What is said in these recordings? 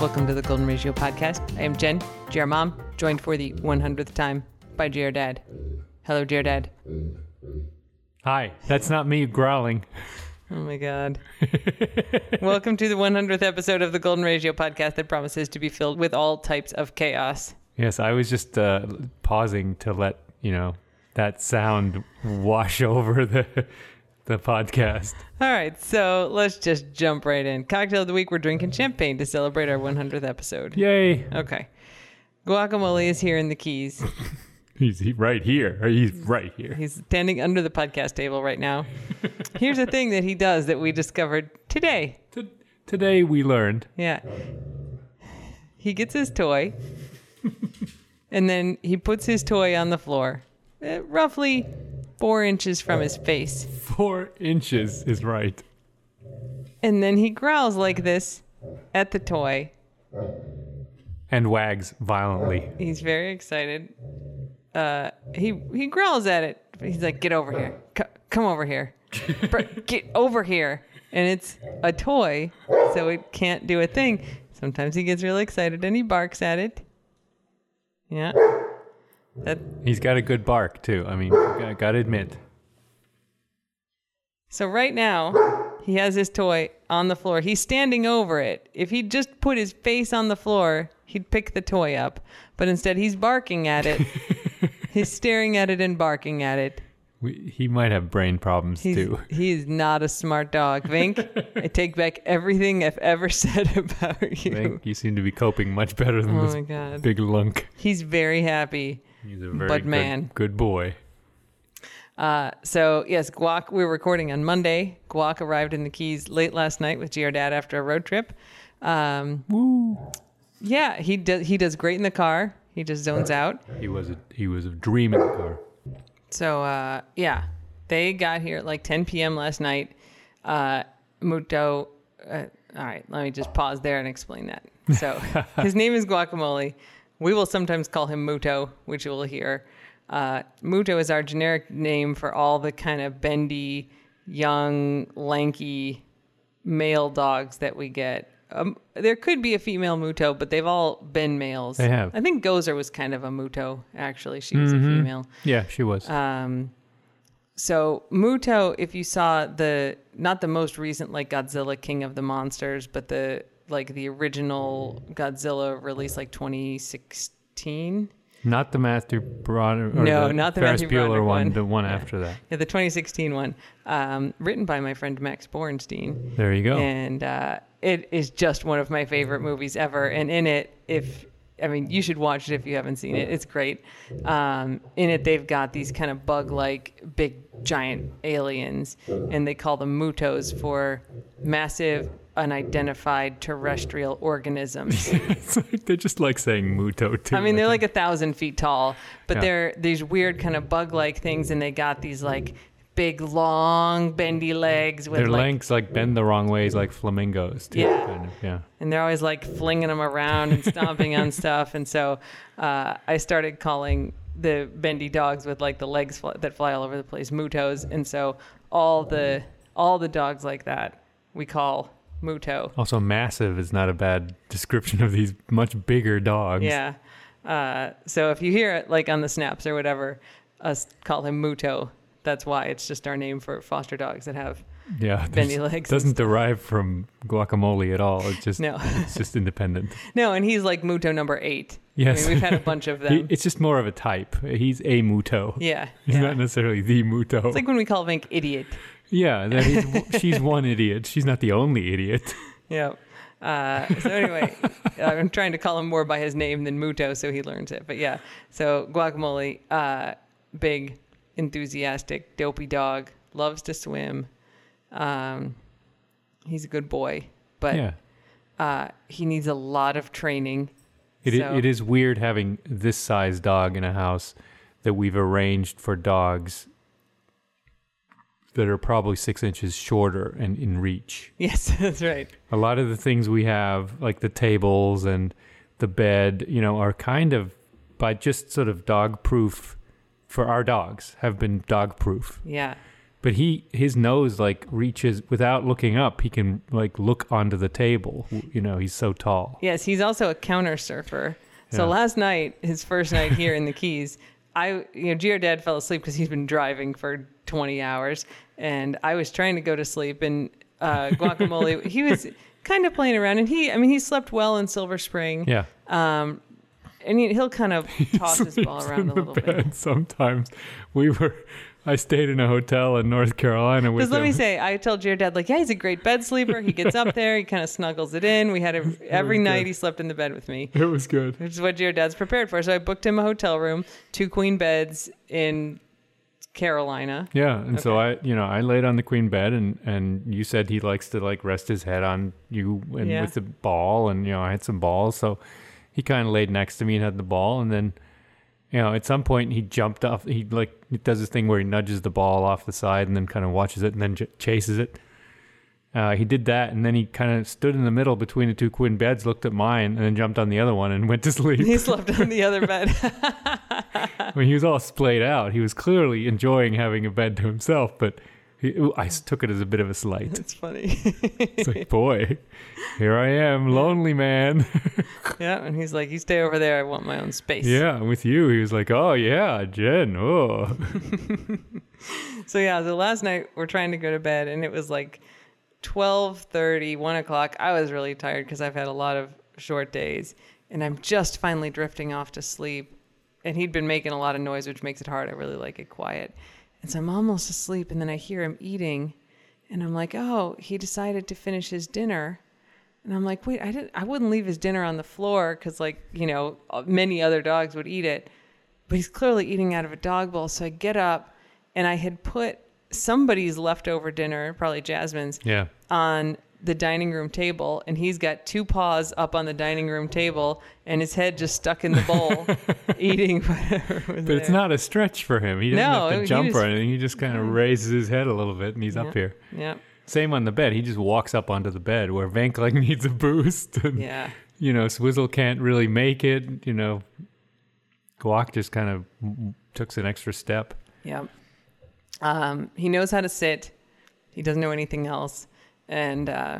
Welcome to the Golden Ratio podcast. I am Jen, GR Mom, joined for the 100th time by GR Dad. Hello, GR Dad. Hi, that's not me growling. Oh my God. Welcome to the 100th episode of the Golden Ratio podcast that promises to be filled with all types of chaos. Yes, I was just uh, pausing to let you know that sound wash over the the podcast. All right, so let's just jump right in. Cocktail of the week, we're drinking champagne to celebrate our 100th episode. Yay! Okay. Guacamole is here in the keys. He's he, right here. He's right here. He's standing under the podcast table right now. Here's a thing that he does that we discovered today. T- today we learned. Yeah. He gets his toy and then he puts his toy on the floor, uh, roughly four inches from his face. Four inches is right. And then he growls like this at the toy. And wags violently. He's very excited. Uh, he he growls at it. He's like, "Get over here! C- come over here! Br- Get over here!" And it's a toy, so it can't do a thing. Sometimes he gets really excited and he barks at it. Yeah, that. He's got a good bark too. I mean, I gotta admit. So right now, he has his toy on the floor. He's standing over it. If he just put his face on the floor, he'd pick the toy up. But instead, he's barking at it. he's staring at it and barking at it. We, he might have brain problems He's, too. he's not a smart dog. Vink, I take back everything I've ever said about you. think you seem to be coping much better than Oh this big lunk. He's very happy. He's a very But good, man. good boy. Uh, so yes, Guac. We were recording on Monday. Guac arrived in the Keys late last night with GR Dad after a road trip. Um, Woo! yeah, he does. He does great in the car. He just zones out. He was a he was a dream in the car. So uh, yeah, they got here at like 10 p.m. last night. Uh, Muto. Uh, all right, let me just pause there and explain that. So his name is Guacamole. We will sometimes call him Muto, which you will hear. Uh, Muto is our generic name for all the kind of bendy, young, lanky male dogs that we get. Um, there could be a female Muto, but they've all been males. They have. I think Gozer was kind of a Muto, actually. She was a female. Yeah, she was. Um, so Muto, if you saw the not the most recent like Godzilla King of the Monsters, but the like the original Godzilla released like 2016. Not the Matthew Broderick. No, the not the Ferris Matthew Bueller Broderick one. one. The one Yeah. after that. Yeah, the 2016 one, um, written by my friend Max Borenstein. There you go. and uh, it is just one of my favorite movies ever. And in it, if I mean, you should watch it if you haven't seen it. It's great. Um, in it, they've got these kind of bug-like, big, giant aliens, and they call them mutos for massive, unidentified terrestrial organisms. It's like- they're just like saying Muto too. I mean, they're like a thousand feet tall, but Yeah. they're these weird kind of bug-like things, and they got these like big, long, bendy legs with their like lengths like bend the wrong ways, like flamingos. Too, Yeah. Kind of, yeah. and they're always like flinging them around and stomping on stuff. And so uh, I started calling the bendy dogs with like the legs fl- that fly all over the place mutos. And so all the all the dogs like that we call muto. Also, massive is not a bad description of these much bigger dogs. Yeah. Uh, so if you hear it like on the snaps or whatever, us call him muto. That's why it's just our name for foster dogs that have Yeah. bendy legs. Doesn't derive from guacamole at all. It's just No. it's just independent. no, and he's like muto number eight. Yes. I mean, we've had a bunch of He- them. it's just more of a type. He's a Muto. yeah. He's yeah. not necessarily the Muto. It's like when we call Vink idiot. Yeah, that he's, she's one idiot. She's not the only idiot. Yeah. Uh, so anyway, I'm trying to call him more by his name than Muto, so he learns it. But yeah, so guacamole, uh, big, enthusiastic, dopey dog, loves to swim. Um, he's a good boy, but yeah. uh, he needs a lot of training. It, So- it is weird having this size dog in a house that we've arranged for dogs that are probably six inches shorter and in reach. Yes, that's right. A lot of the things we have, like the tables and the bed, you know, are kind of by just sort of dog proof for our dogs, have been dog proof. Yeah. but he his nose like reaches without looking up. He can like look onto the table. You know, he's so tall. Yes, he's also a counter surfer. So Yeah. last night, his first night here in the Keys, I, you know, GR Dad fell asleep because he's been driving for 20 hours, and I was trying to go to sleep, and uh, Guacamole, he was kind of playing around, and he, I mean, he slept well in Silver Spring, Yeah. um, and he, he'll kind of toss his ball around a little bit. Sometimes we were. I stayed in a hotel in North Carolina with Because let me say, I told your dad, like, yeah, he's a great bed sleeper. He gets up there, he kind of snuggles it in. We had a, every night good. he slept in the bed with me. it was good. which is what your dad's prepared for. So I booked him a hotel room, two queen beds in Carolina. Yeah, and so I, you know, I laid on the queen bed, and and you said he likes to like rest his head on you and Yeah. with the ball, and you know, I had some balls, so he kind of laid next to me and had the ball, and then, you know, at some point he jumped off. He like he does this thing where he nudges the ball off the side and then kind of watches it and then j- chases it. Uh, he did that, and then he kind of stood in the middle between the two queen beds, looked at mine, and then jumped on the other one and went to sleep. He slept on the other bed. when he was all splayed out, he was clearly enjoying having a bed to himself, but he, I took it as a bit of a slight. it's funny. It's like, boy, here I am, lonely man. yeah, and he's like, "You stay over there. I want my own space." yeah, with you. He was like, oh, yeah, Jen. Oh. So yeah, so last night we're trying to go to bed, and it was like 12:30, 1 o'clock. I was really tired because I've had a lot of short days, and I'm just finally drifting off to sleep. And he'd been making a lot of noise, which makes it hard. I really like it quiet, and so I'm almost asleep, and then I hear him eating, and I'm like, oh, he decided to finish his dinner. And I'm like, wait, I didn't. I wouldn't leave his dinner on the floor because, like, you know, uh, many other dogs would eat it. But he's clearly eating out of a dog bowl. So I get up, and I had put somebody's leftover dinner, probably Jasmine's, Yeah. on the dining room table, and he's got two paws up on the dining room table, and his head just stuck in the bowl, eating whatever was But it's not a stretch for him. He doesn't No, have to jump just- or anything. He just kind of raises his head a little bit and he's Yeah. up here. Yeah, Same on the bed. He just walks up onto the bed where Vank like needs a boost. And, yeah. you know, Swizzle can't really make it. You know, Guac just kind of took an extra step. Yep. Um, he knows how to sit. He doesn't know anything else, and uh,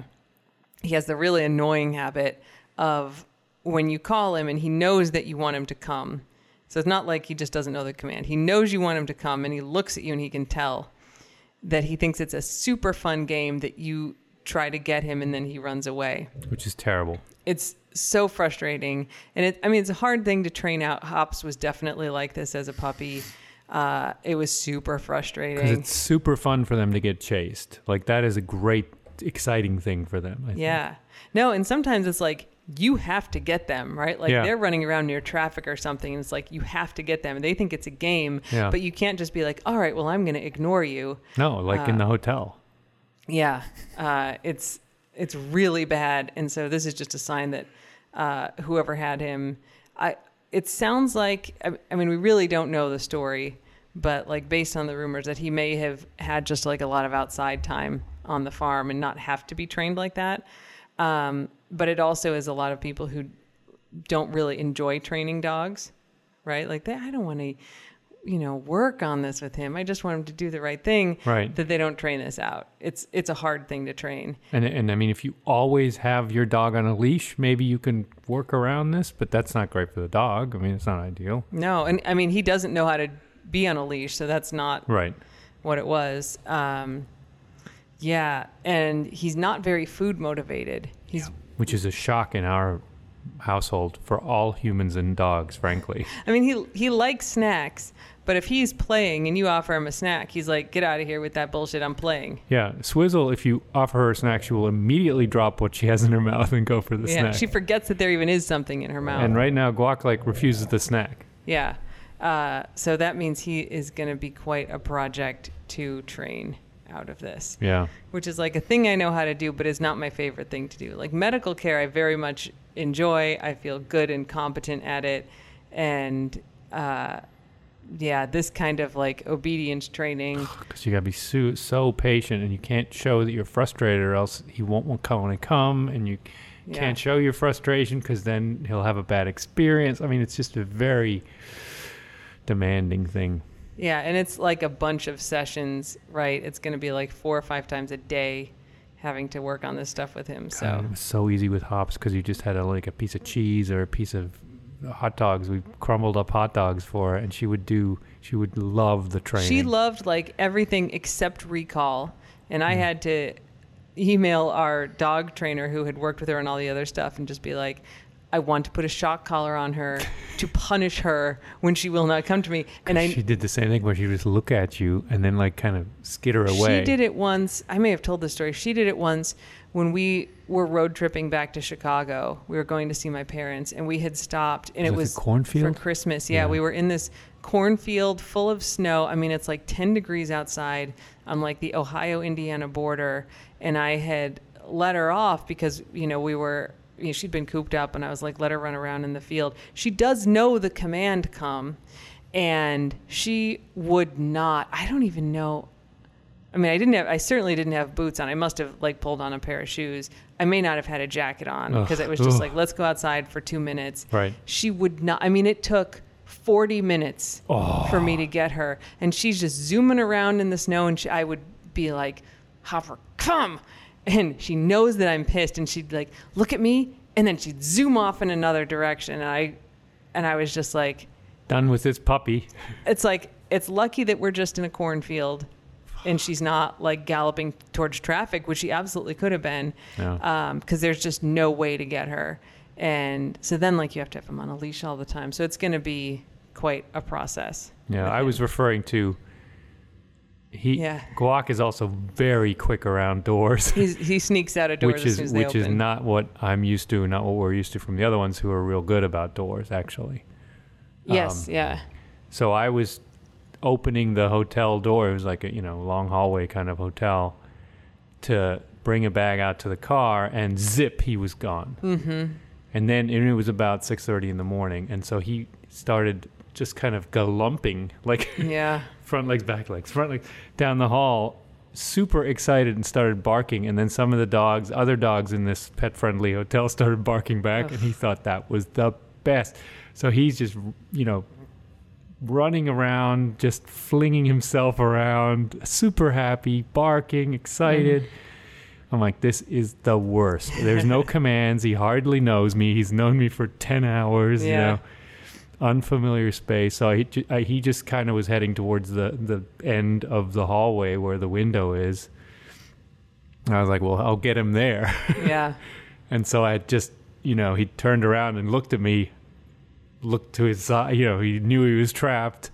he has the really annoying habit of when you call him and he knows that you want him to come. So it's not like he just doesn't know the command. He knows you want him to come, and he looks at you and he can tell that he thinks it's a super fun game that you try to get him, and then he runs away which is terrible. it's so frustrating and it i mean it's a hard thing to train out hops was definitely like this as a puppy uh, it was super Because frustrating it's super fun for them to get chased. Like that is a great, exciting thing for them. I think. yeah no and sometimes it's like you have to get them right like Yeah. they're running around near traffic or something and it's like you have to get them and they think it's a game Yeah. but you can't just be like all right well i'm going to ignore you No, like in Uh, the hotel. Yeah, uh, it's it's really bad, and so this is just a sign that uh, whoever had him, I it sounds like I, mean we really don't know the story, but like based on the rumors that he may have had just like a lot of outside time on the farm and not have to be trained like that. Um, but it also is a lot of people who don't really enjoy training dogs, right? Like they, I don't want to, you know, work on this with him. I just want him to do the right thing. Right. That they don't train this out. It's it's a hard thing to train. And and I mean, if you always have your dog on a leash, maybe you can work around this. But that's not great for the dog. I mean, it's not ideal. No, and I mean he doesn't know how to be on a leash, so that's not Right. what it was. Um, yeah, and he's not very food motivated. He's Which is a shock in our household for all humans and dogs, frankly. I mean, he he likes snacks, but if he's playing and you offer him a snack, he's like, "Get out of here with that bullshit! I'm playing." Yeah, Swizzle, if you offer her a snack, she will immediately drop what she has in her mouth and go for the yeah, snack. she forgets that there even is something in her mouth. and right now, Guac like refuses the snack. Yeah, uh, so that means he is going to be quite a project to train out of this, Yeah. which is like a thing I know how to do, but is not my favorite thing to do. Like medical care, I very much enjoy. I feel good and competent at it, and uh, yeah, this kind of like obedience training. Because you gotta be so, so patient, and you can't show that you're frustrated, or else he won't want to come and you Yeah. can't show your frustration because then he'll have a bad experience. I mean, it's just a very demanding thing. Yeah, and it's like a bunch of sessions, right? It's going to be like four or five times a day having to work on this stuff with him. So God, it was so easy with hops because you just had a, like a piece of cheese or a piece of hot dogs. We crumbled up hot dogs for her, and she would do. She would love the training. she loved like everything except recall, and Mm. I had to email our dog trainer who had worked with her on all the other stuff and just be like. I want to put a shock collar on her to punish her when she will not come to me. And I she did the same thing where she would just look at you and then like kind of skitter away. She did it once. I may have told this story. She did it once when we were road tripping back to Chicago. We were going to see my parents, and we had stopped, and Was it was cornfield? for Christmas. Yeah, Yeah. we were in this cornfield full of snow. I mean, it's like 10 degrees outside on like the Ohio Indiana border, and I had let her off because you know we were. You know, she'd been cooped up, and I was like, "Let her run around in the field." She does know the command come, and she would not. I don't even know. I mean, I didn't have. I certainly didn't have boots on. I must have like pulled on a pair of shoes. I may not have had a jacket on because it was just Ugh. like, let's go outside for two minutes. Right. She would not. I mean, it took 40 minutes Oh. for me to get her, and she's just zooming around in the snow, and she, I would be like, Hopper, come, and she knows that I'm pissed, and she'd like look at me, and then she'd zoom off in another direction, and I, and I was just like, Done with this puppy. it's like it's lucky that we're just in a cornfield and she's not like galloping towards traffic which she absolutely could have been Yeah. Um, because there's just no way to get her and so then like you have to have him on a leash all the time so it's going to be quite a process Yeah, I was referring to. He Yeah. Guac is also very quick around doors, He's, he sneaks out of doors which as is soon as they which is not what I'm used to, not what we're used to from the other ones who are real good about doors, actually. yes um, yeah So I was opening the hotel door. It was like a you know long hallway kind of hotel to bring a bag out to the car, and zip, he was gone. Mm-hmm. And then and it was about six thirty in the morning, and so he started just kind of galumping like yeah front legs, back legs, front legs down the hall. Super excited and started barking, and then some of the dogs, other dogs in this pet-friendly hotel, started barking back, and he thought that was the best. So he's just, you know, running around, just flinging himself around, super happy, barking, excited. Mm-hmm. I'm like, this is the worst. There's no commands. He hardly knows me. He's known me for 10 hours, you Yeah. know, unfamiliar space. So he, I, he just kind of was heading towards the, the end of the hallway where the window is. And I was like, well, I'll get him there. yeah And so I just, you know, he turned around and looked at me, looked to his side, you know, he knew he was trapped.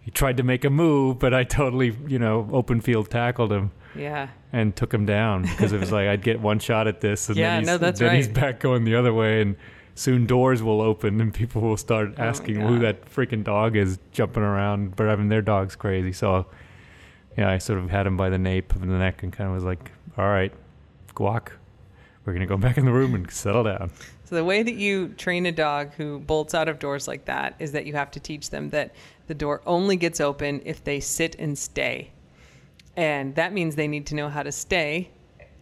He tried to make a move, but I totally, you know, open field tackled him yeah and took him down because it was like I'd get one shot at this, and Yeah, then, he's, no, that's then he's back going the other way, and soon doors will open and people will start Oh asking who that freaking dog is jumping around. But I mean, their dog's crazy, so yeah, I sort of had him by the nape of the neck and kind of was like, "All right, guac, we're gonna go back in the room and settle down." So the way that you train a dog who bolts out of doors like that is that you have to teach them that the door only gets open if they sit and stay. And that means they need to know how to stay.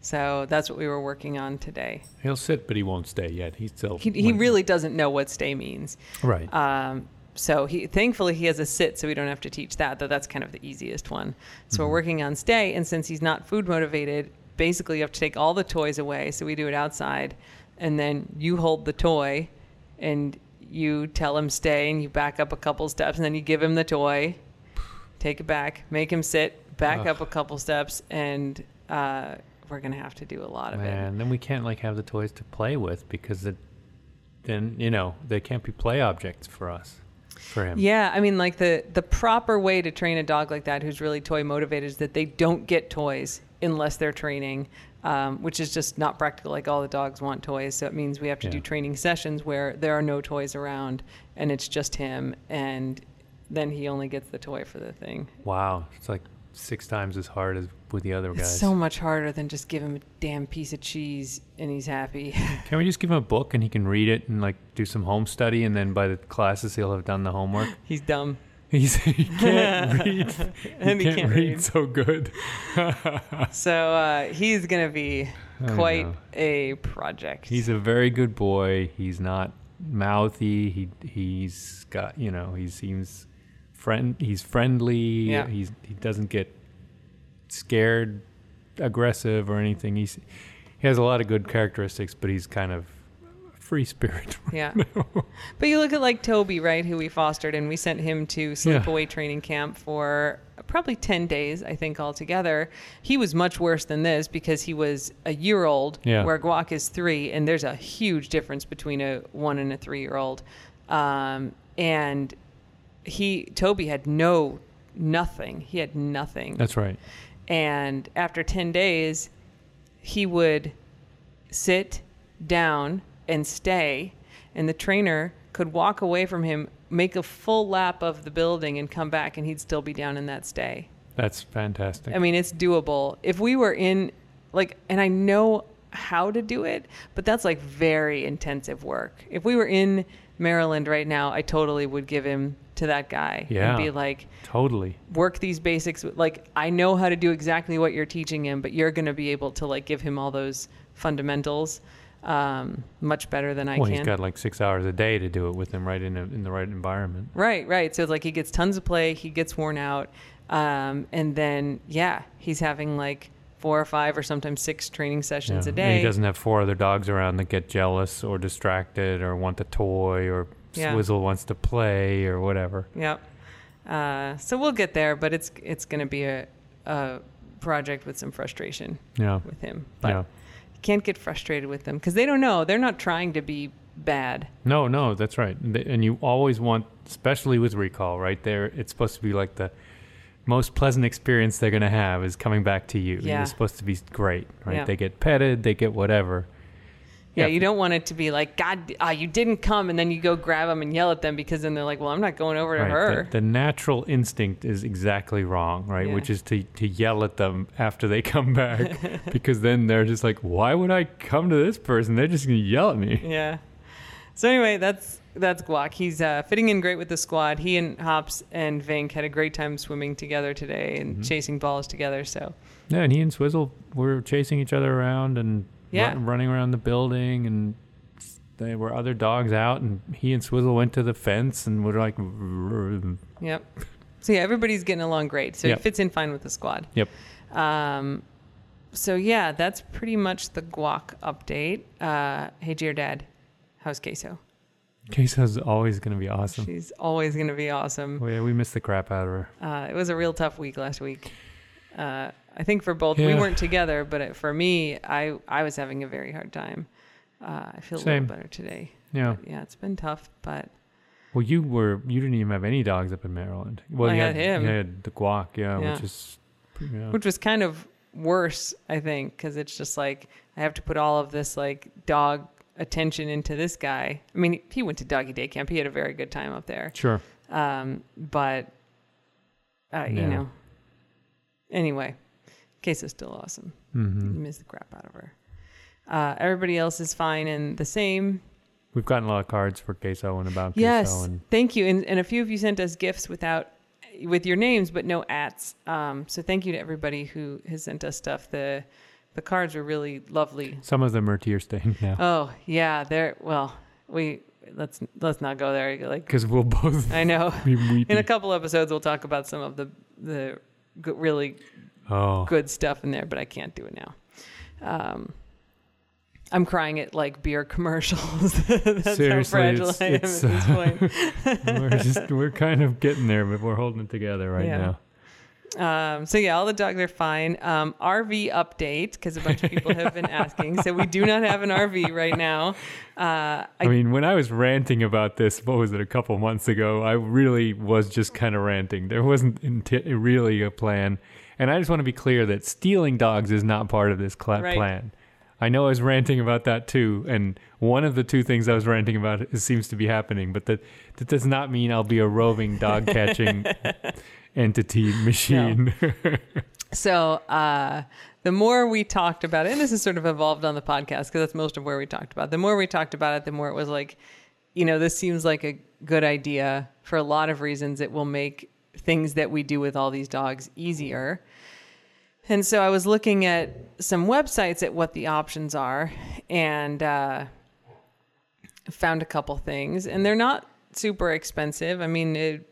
So that's what we were working on today. He'll sit, but he won't stay yet. He's still He, he really doesn't know what stay means. right. Um, so he thankfully he has a sit, so we don't have to teach that. Though that's kind of the easiest one. So we're working on stay, and since he's not food motivated, basically you have to take all the toys away. So we do it outside, and then you hold the toy, and you tell him stay, and you back up a couple steps, and then you give him the toy, take it back, make him sit, back Ugh. up a couple steps, and uh, we're gonna have to do a lot of it. And then we can't like have the toys to play with because it, then you know they can't be play objects for us, for him. Yeah, I mean, like the the proper way to train a dog like that, who's really toy motivated, is that they don't get toys unless they're training, um, which is just not practical. Like all the dogs want toys, so it means we have to do training sessions where there are no toys around, and it's just him, and then he only gets the toy for the thing. Wow, it's like six times as hard as with the other It's guys. so much harder than just give him a damn piece of cheese and he's happy. Can we just give him a book and he can read it and like do some home study and then by the classes he'll have done the homework? he's dumb. He's, he can't read. He he can't, can't read, read. so good. So uh, he's gonna be quite a project. He's a very good boy. He's not mouthy. He he's got you know he seems friend. He's friendly. Yeah. He's he doesn't get scared, aggressive, or anything. He's he has a lot of good characteristics, but he's kind of free spirit. Yeah. but you look at like Toby, right, who we fostered and we sent him to sleepaway training camp for probably 10 days, I think, altogether. He was much worse than this because he was a year old, Yeah. where Guac is three, and there's a huge difference between a one and a three year old. Um, and he, Toby had no, nothing. He had nothing. That's right. And after 10 days, he would sit down and stay, and the trainer could walk away from him, make a full lap of the building, and come back, and he'd still be down in that stay. That's fantastic. I mean, it's doable. If we were in, like, and I know how to do it, but that's like very intensive work. If we were in Maryland right now, I totally would give him to that guy Yeah. and be like, totally. work these basics like i know how to do exactly what you're teaching him but you're going to be able to like give him all those fundamentals um, much better than i well, can he's got like six hours a day to do it with him right in a, in the right environment. right right so it's like he gets tons of play he gets worn out um, and then yeah he's having like four or five or sometimes six training sessions Yeah. a And day he doesn't have four other dogs around that get jealous or distracted or want the toy or Yeah. Swizzle wants to play or whatever. Yep. Uh, so we'll get there, but it's it's going to be a, a project with some frustration Yeah. with him. But Yeah. you can't get frustrated with them because they don't know. They're not trying to be bad. No, no, that's right. And you always want, especially with recall, right there, it's supposed to be like the most pleasant experience they're going to have is coming back to you. Yeah. It's supposed to be great, right? Yeah. They get petted, they get whatever. Yeah, you don't want it to be like, God, ah, you didn't come, and then you go grab them and yell at them because then they're like, Well, I'm not going over to Right. her. The, the natural instinct is exactly wrong, right? Yeah. Which is to, to yell at them after they come back because then they're just like, why would I come to this person? They're just going to yell at me. yeah. So anyway, that's that's Guac. He's uh, fitting in great with the squad. He and Hops and Vink had a great time swimming together today and Mhm. chasing balls together. So Yeah, and he and Swizzle were chasing each other around and Yeah. run, running around the building, and there were other dogs out, and he and Swizzle went to the fence and were like, Yep. So yeah, everybody's getting along great. So Yep. he fits in fine with the squad. Yep. Um, so yeah, that's pretty much the guac update. Uh, hey, GR Dad, how's Queso? Queso's always going to be awesome. She's always going to be awesome. Oh, yeah, we missed the crap out of her. Uh, it was a real tough week last week. Uh, I think for both, we weren't together, but it, for me, I I was having a very hard time. Uh, I feel a little better today. Yeah. But yeah, it's been tough, but Well, you were you didn't even have any dogs up in Maryland. Well, I you had him. You had the guac, yeah, Yeah. which is yeah. which was kind of worse, I think, because it's just like I have to put all of this like dog attention into this guy. I mean, he went to doggy day camp. He had a very good time up there. sure. Um, but uh, you know, anyway, Queso's still awesome. hmm Miss the crap out of her. Uh, everybody else is fine and the same. We've gotten a lot of cards for queso and about Yes, queso, and thank you. And, and a few of you sent us gifts without with your names, but no ats. Um, so thank you to everybody who has sent us stuff. The the cards were really lovely. some of them are tear stained now Oh yeah, they're well. We let's let's not go there. Like because we'll both I know. In a couple episodes, we'll talk about some of the the really oh, good stuff in there, but I can't do it now. Um, I'm crying at like beer commercials. That's Seriously, how fragile it's- I am it's, at this uh, point. we're just we're kind of getting there, but we're holding it together right Yeah. now. Um, so yeah, all the dogs are fine. Um, RV update because a bunch of people have been asking. So we do not have an RV right now. Uh, I, I, mean, when I was ranting about this, what was it, a couple months ago? I really was just kind of ranting. There wasn't inti- really a plan, and I just want to be clear that stealing dogs is not part of this cla- Right. plan. I know I was ranting about that too, and one of the two things I was ranting about is, seems to be happening, but that that does not mean I'll be a roving dog catching entity machine. No. so uh, the more we talked about it, and this has sort of evolved on the podcast because that's most of where we talked about. it. The more we talked about it, the more it was like, you know, this seems like a good idea for a lot of reasons. It will make things that we do with all these dogs easier. And so I was looking at some websites at what the options are and uh, found a couple things. And they're not super expensive. I mean, it,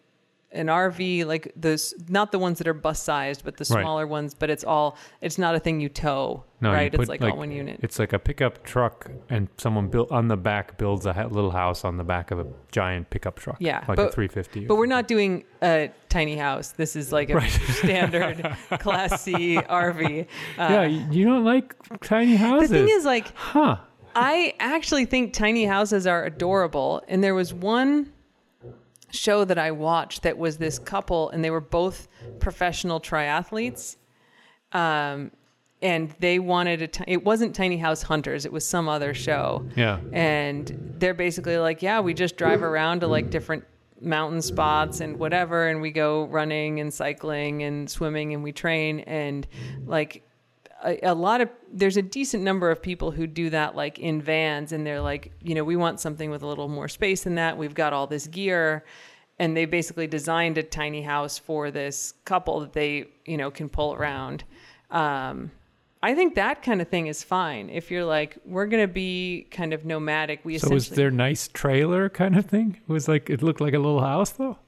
an RV like those not the ones that are bus sized, but the Right. smaller ones. But it's all it's not a thing you tow, No, you right? put, it's like, all one unit. It's like a pickup truck, and someone built on the back builds a little house on the back of a giant pickup truck. Yeah, like a but- 350. But we're not doing a tiny house. This is like a Right. standard Class C RV. Uh, yeah, you you don't like tiny houses. the thing is, like, huh? I actually think tiny houses are adorable. And there was one show that I watched that was this couple, and they were both professional triathletes. Um, and they wanted a. T- it wasn't Tiny House Hunters. It was some other show. Yeah, and they're basically like, yeah, we just drive around to like different mountain spots and whatever, and we go running and cycling and swimming and we train and like a, a lot of there's a decent number of people who do that like in vans and they're like, you know, we want something with a little more space than that. We've got all this gear. And they basically designed a tiny house for this couple that they, you know, can pull around. Um, I think that kind of thing is fine. If you're like, we're gonna be kind of nomadic, we So essentially was there nice trailer kind of thing? It was like it looked like a little house though.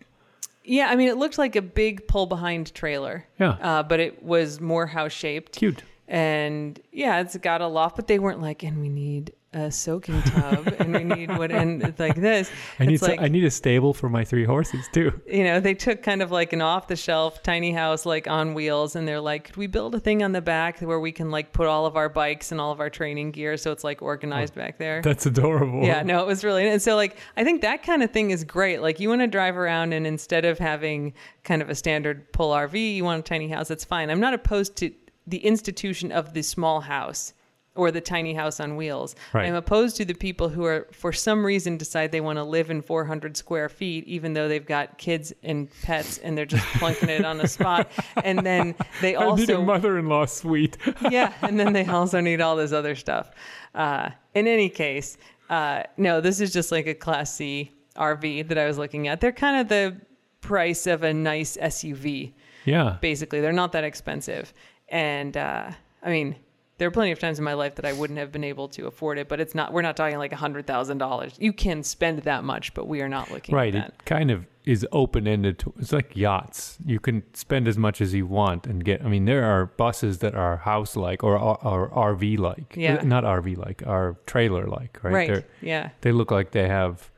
yeah. I mean, it looked like a big pull behind trailer, Yeah, uh, but it was more house shaped, cute. And yeah, it's got a loft. But they weren't like, and we need a soaking tub, and we need what, and it's like this. I need like I need a stable for my three horses too. you know, they took kind of like an off the shelf tiny house like on wheels and they're like, could we build a thing on the back where we can like put all of our bikes and all of our training gear so it's like organized oh, back there? That's adorable. Yeah, no, it was really and so like I think that kind of thing is great. Like you want to drive around and instead of having kind of a standard pull RV, you want a tiny house, that's fine. I'm not opposed to the institution of the small house or the tiny house on wheels. Right. I'm opposed to the people who are for some reason decide they want to live in 400 square feet even though they've got kids and pets and they're just plunking it on a spot and then they I need a also mother-in-law suite. yeah, and then they also need all this other stuff. Uh, in any case, uh, no, this is just like a Class C RV that I was looking at. They're kind of the price of a nice SUV. Yeah, Basically, they're not that expensive, and uh, I mean. There are plenty of times in my life that I wouldn't have been able to afford it, but it's not. We're not talking like a hundred thousand dollars. You can spend that much, but we are not looking right. at that. It kind of is open-ended. To, it's like yachts. You can spend as much as you want and get. I mean, there are buses that are house-like or or RV-like. Yeah. Uh, not RV-like, are trailer-like. Right. Right? They're- Yeah. they look like they have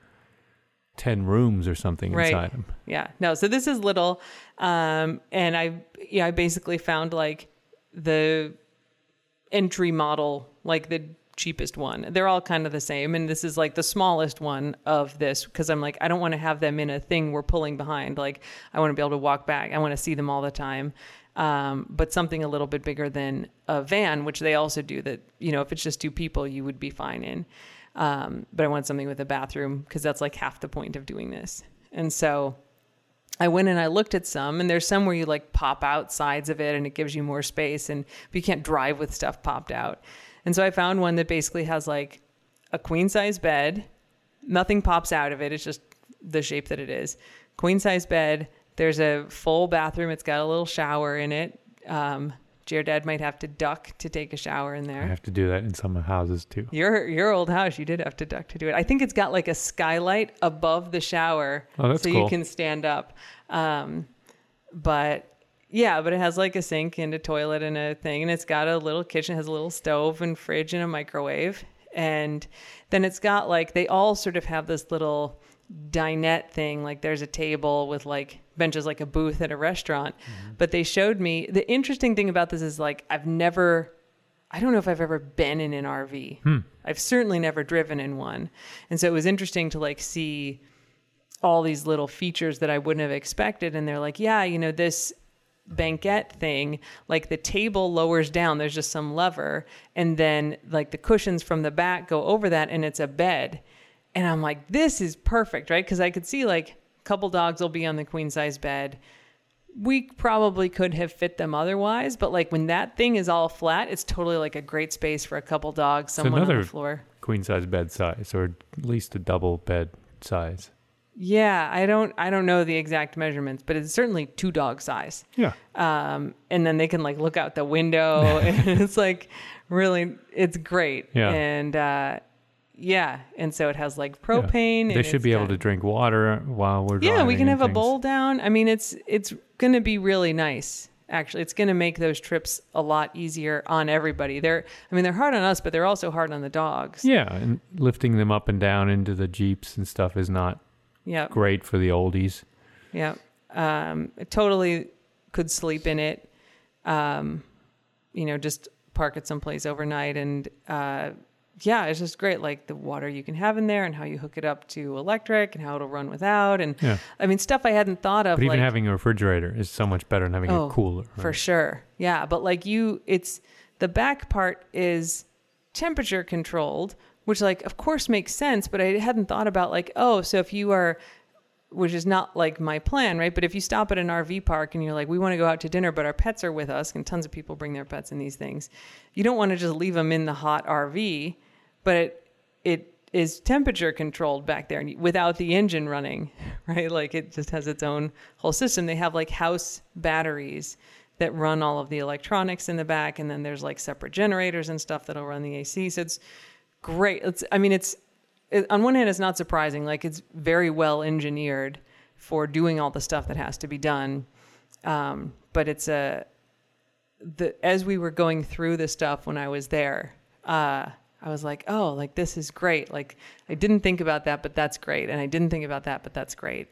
ten rooms or something Right. inside them. Yeah. No, so this is little. Um, and I, yeah, I basically found like the entry model, like the cheapest one. They're all kind of the same. And this is like the smallest one of this because I'm like, I don't want to have them in a thing we're pulling behind. Like, I want to be able to walk back. I want to see them all the time. Um, but something a little bit bigger than a van, which they also do that, you know, if it's just two people, you would be fine in. Um, but I want something with a bathroom because that's like half the point of doing this. And so I went and I looked at some, and there's some where you like pop out sides of it and it gives you more space, and but you can't drive with stuff popped out. And so I found one that basically has like a queen size bed, nothing pops out of it, it's just the shape that it is. Queen size bed, there's a full bathroom, it's got a little shower in it. Um, Jared might have to duck to take a shower in there. I have to do that in some houses too. Your your old house, you did have to duck to do it. I think it's got like a skylight above the shower, Oh, so cool. you can stand up. Um, but yeah, but it has like a sink and a toilet and a thing, and it's got a little kitchen, has a little stove and fridge and a microwave, and then it's got like they all sort of have this little dinette thing. Like there's a table with like benches, like a booth at a restaurant. Mm-hmm. But they showed me the interesting thing about this is like I've never I don't know if I've ever been in an RV. Hmm. I've certainly never driven in one. And so it was interesting to like see all these little features that I wouldn't have expected. And they're like, yeah, you know, this banquette thing, like the table lowers down, there's just some lever. And then like the cushions from the back go over that and it's a bed. And I'm like, this is perfect, right? Because I could see like couple dogs will be on the queen size bed we probably could have fit them otherwise, but like when that thing is all flat, it's totally like a great space for a couple dogs, someone on another- the floor. Queen size bed size, or at least a double bed size. Yeah, I don't I don't know the exact measurements, but it's certainly two dog size. Yeah. Um, and then they can like look out the window, and it's like really it's great. Yeah. And uh, yeah, and so it has like propane. They and should be able to drink water while we're Yeah, we can have a bowl down. I mean, it's it's going to be really nice. Actually, it's going to make those trips a lot easier on everybody. They're, I mean, they're hard on us, but they're also hard on the dogs. Yeah, and lifting them up and down into the jeeps and stuff is not Yeah, great for the oldies. yeah. Um, totally could sleep in it. Um, you know, just park it someplace overnight, and uh, yeah, it's just great. Like the water you can have in there, and how you hook it up to electric, and how it'll run without, and Yeah, I mean, stuff I hadn't thought of. but even like, having a refrigerator is so much better than having Oh, a cooler. for sure. Yeah, but like you, it's the back part is temperature controlled, which like of course makes sense. But I hadn't thought about like, oh, so if you are, which is not like my plan, right? But if you stop at an RV park and you're like, we want to go out to dinner, but our pets are with us, and tons of people bring their pets in these things, you don't want to just leave them in the hot RV, but it it is temperature controlled back there without the engine running, right? Like it just has its own whole system. They have like house batteries that run all of the electronics in the back, and then there's like separate generators and stuff that'll run the AC. So it's great. It's I mean it's it, on one hand it's not surprising. Like it's very well engineered for doing all the stuff that has to be done. Um, but it's a the as we were going through the stuff when I was there, uh, I was like, oh, like this is great. Like I didn't think about that, but that's great, and I didn't think about that, but that's great.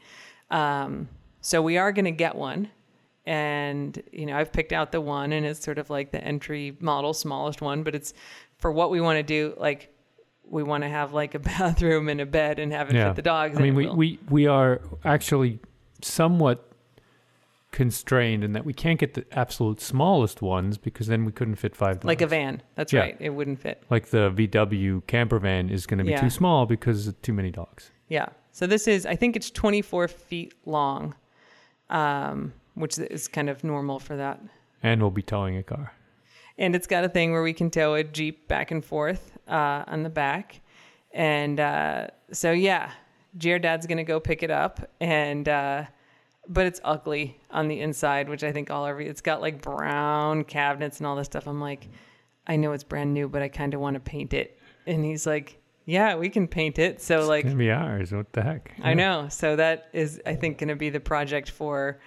Um, so we are going to get one, and you know I've picked out the one, and it's sort of like the entry model, smallest one, but it's for what we want to do. Like we want to have like a bathroom and a bed and have it Yeah. fit the dogs. I mean, we, we, we are actually somewhat constrained in that we can't get the absolute smallest ones because then we couldn't fit five. like a van. That's Yeah. right. It wouldn't fit. Like the VW camper van is going to be Yeah. too small because of too many dogs. Yeah. So this is, I think it's 24 feet long, um, which is kind of normal for that. And we'll be towing a car. And it's got a thing where we can tow a Jeep back and forth uh, on the back. And uh, so, yeah, Dad's going to go pick it up. And, uh, but it's ugly on the inside, which I think all every, it's got like brown cabinets and all this stuff. I'm like, I know it's brand new, but I kind of want to paint it. And he's like, yeah, we can paint it. So, It's like, to be ours. What the heck? I know. So that is, I think, going to be the project for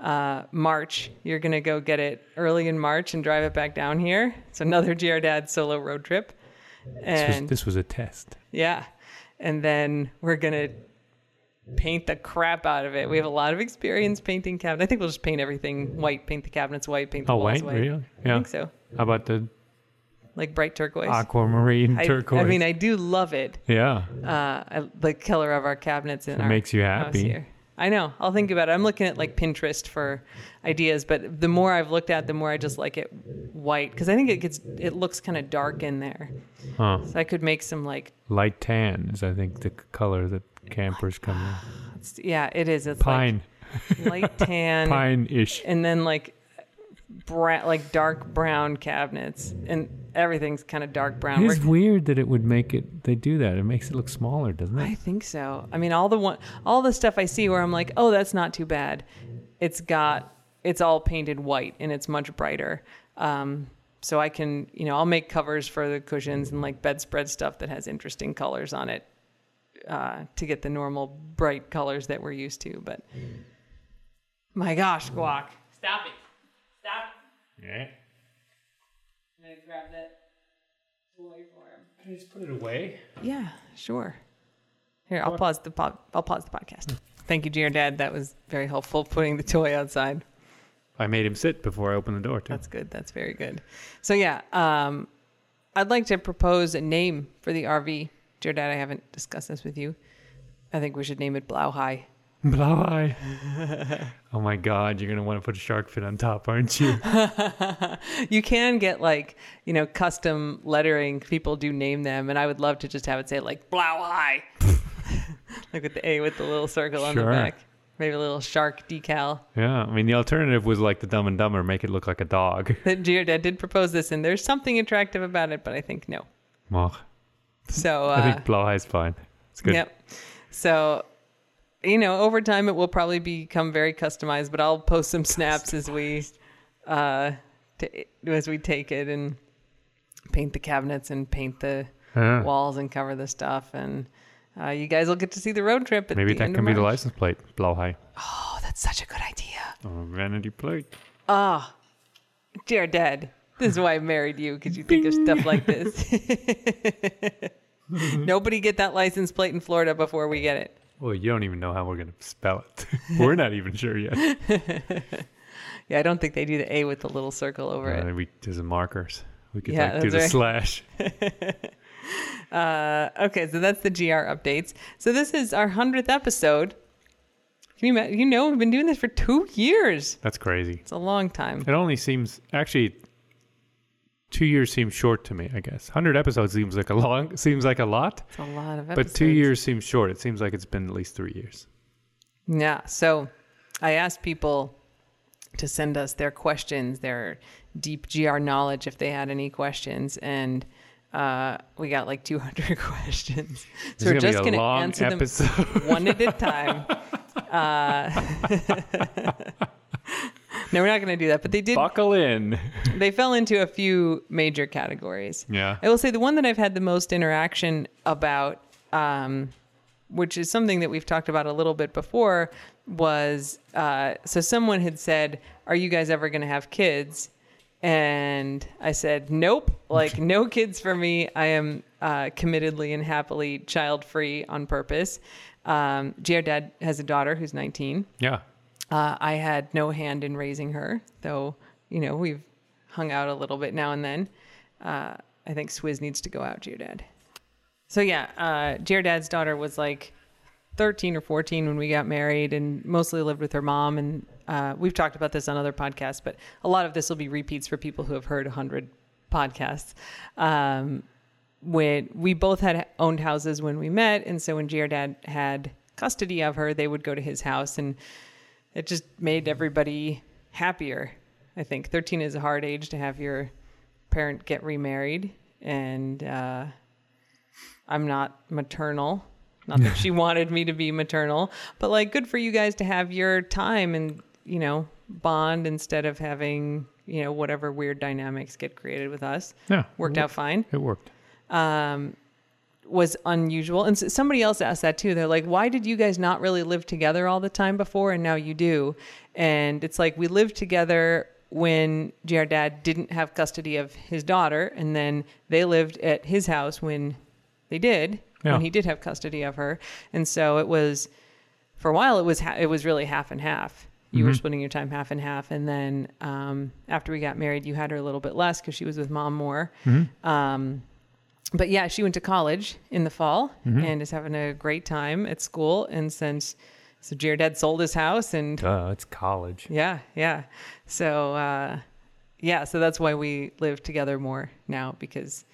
uh, March. You're going to go get it early in March and drive it back down here. It's another GR Dad solo road trip. This was, this was a test. yeah. And then we're going to paint the crap out of it. We have a lot of experience painting cabinets. I think we'll just paint everything white, paint the cabinets white, paint the Oh, walls white? white. Really? I Yeah. think so. How about the Like bright turquoise. aquamarine I, turquoise? I mean, I do love it. yeah. Uh, I, the color of our cabinets in It our makes you happy. I know. I'll think about it. I'm looking at like Pinterest for ideas, but the more I've looked at, the more I just like it white because I think it gets it looks kind of dark in there. Huh. So I could make some like Light tan is, I think, the color that campers in. it's- yeah, it is. It's Pine. like light tan, Pine-ish. and then like bra- like dark brown cabinets, and everything's kind of dark brown. It We're- weird that it would make it. They do that. It makes it look smaller, doesn't it? I think so. I mean, all the one, all the stuff I see where I'm like, oh, that's not too bad. It's got, it's all painted white and it's much brighter. Um, so I can, you know, I'll make covers for the cushions and like bedspread stuff that has interesting colors on it uh, to get the normal bright colors that we're used to. But my gosh, guac, stop it, stop! Yeah. I'm gonna grab that toy for him. Can you just put it away? Yeah, sure. Here, I'll pause the po- I'll pause the podcast. Thank you, GR Dad. That was very helpful putting the toy outside. I made him sit before I opened the door too. That's good. That's very good. So yeah, um, I'd like to propose a name for the RV. GR Dad, I haven't discussed this with you. I think we should name it Blåhaj. Blow eye. oh my God! You're gonna want to put a shark fin on top, aren't you? you can get like you know custom lettering. People do name them, and I would love to just have it say like Blåhaj, like with the A with the little circle on the back. Maybe a little shark decal. yeah. I mean, the alternative was like the Dumb and Dumber, make it look like a dog. that GR Dad did propose this, and there's something attractive about it, but I think no. Well, So uh, I think blow eye's fine. It's good. Yep. So, you know, over time it will probably become very customized, but I'll post some snaps as we, uh, t- as we take it and paint the cabinets and paint the Yeah. walls and cover the stuff. And uh, you guys will get to see the road trip. At Maybe the that can be the license plate. Blow high. Oh, that's such a good idea. Oh, vanity plate. Ah, GR Dad. This is why I married you because you think of stuff like this. Nobody get that license plate in Florida before we get it. Well, you don't even know how we're gonna spell it. we're not even sure yet. Yeah, I don't think they do the A with the little circle over it. Uh, we do some markers. We could Yeah, like do the right. slash. Uh, okay, so that's the GR updates. So this is our hundredth episode. Can you ima- you know we've been doing this for two years. That's crazy. It's a long time. It only seems actually two years seems short to me. I guess hundred episodes seems like a long seems like a lot, It's a lot of episodes. but two years seems short. It seems like it's been at least three years. Yeah. So I asked people to send us their questions, their deep GR knowledge, if they had any questions, and uh, we got like 200 questions. So we're just going to answer episode. them one at a time. Uh, no, we're not going to do that. But they did. Buckle in. They fell into a few major categories. Yeah. I will say the one that I've had the most interaction about, um, which is something that we've talked about a little bit before, was uh, so someone had said, Are you guys ever going to have kids? And I said, Nope, like no kids for me. I am uh, committedly and happily child free on purpose. Um, GR Dad has a daughter who's 19. Yeah. Uh, I had no hand in raising her, though, you know, we've hung out a little bit now and then. Uh, I think Swizz needs to go out, GR Dad. So, yeah, uh, GR Dad's daughter was like 13 or 14 when we got married and mostly lived with her mom. And uh, we've talked about this on other podcasts, but a lot of this will be repeats for people who have heard 100 podcasts. Um, when we both had owned houses when we met, and so when Jaredad had custody of her, they would go to his house and it just made everybody happier. I think 13 is a hard age to have your parent get remarried, and uh, I'm not maternal. Not that she wanted me to be maternal, but like, good for you guys to have your time and you know bond instead of having you know whatever weird dynamics get created with us. Yeah. Worked out fine It worked. um, was unusual. And somebody else asked that too. They're like, why did you guys not really live together all the time before and now you do? And it's like we lived together when GR dad didn't have custody of his daughter, and then they lived at his house when they did, Yeah. when he did have custody of her. And so it was, for a while, it was ha- it was really half and half. You were splitting your time half and half, and then um, after we got married, you had her a little bit less because she was with mom more. Um, but yeah, she went to college in the fall and is having a great time at school. And since so Jared had sold his house and Duh, it's college. yeah, yeah. So uh, yeah, so that's why we live together more now because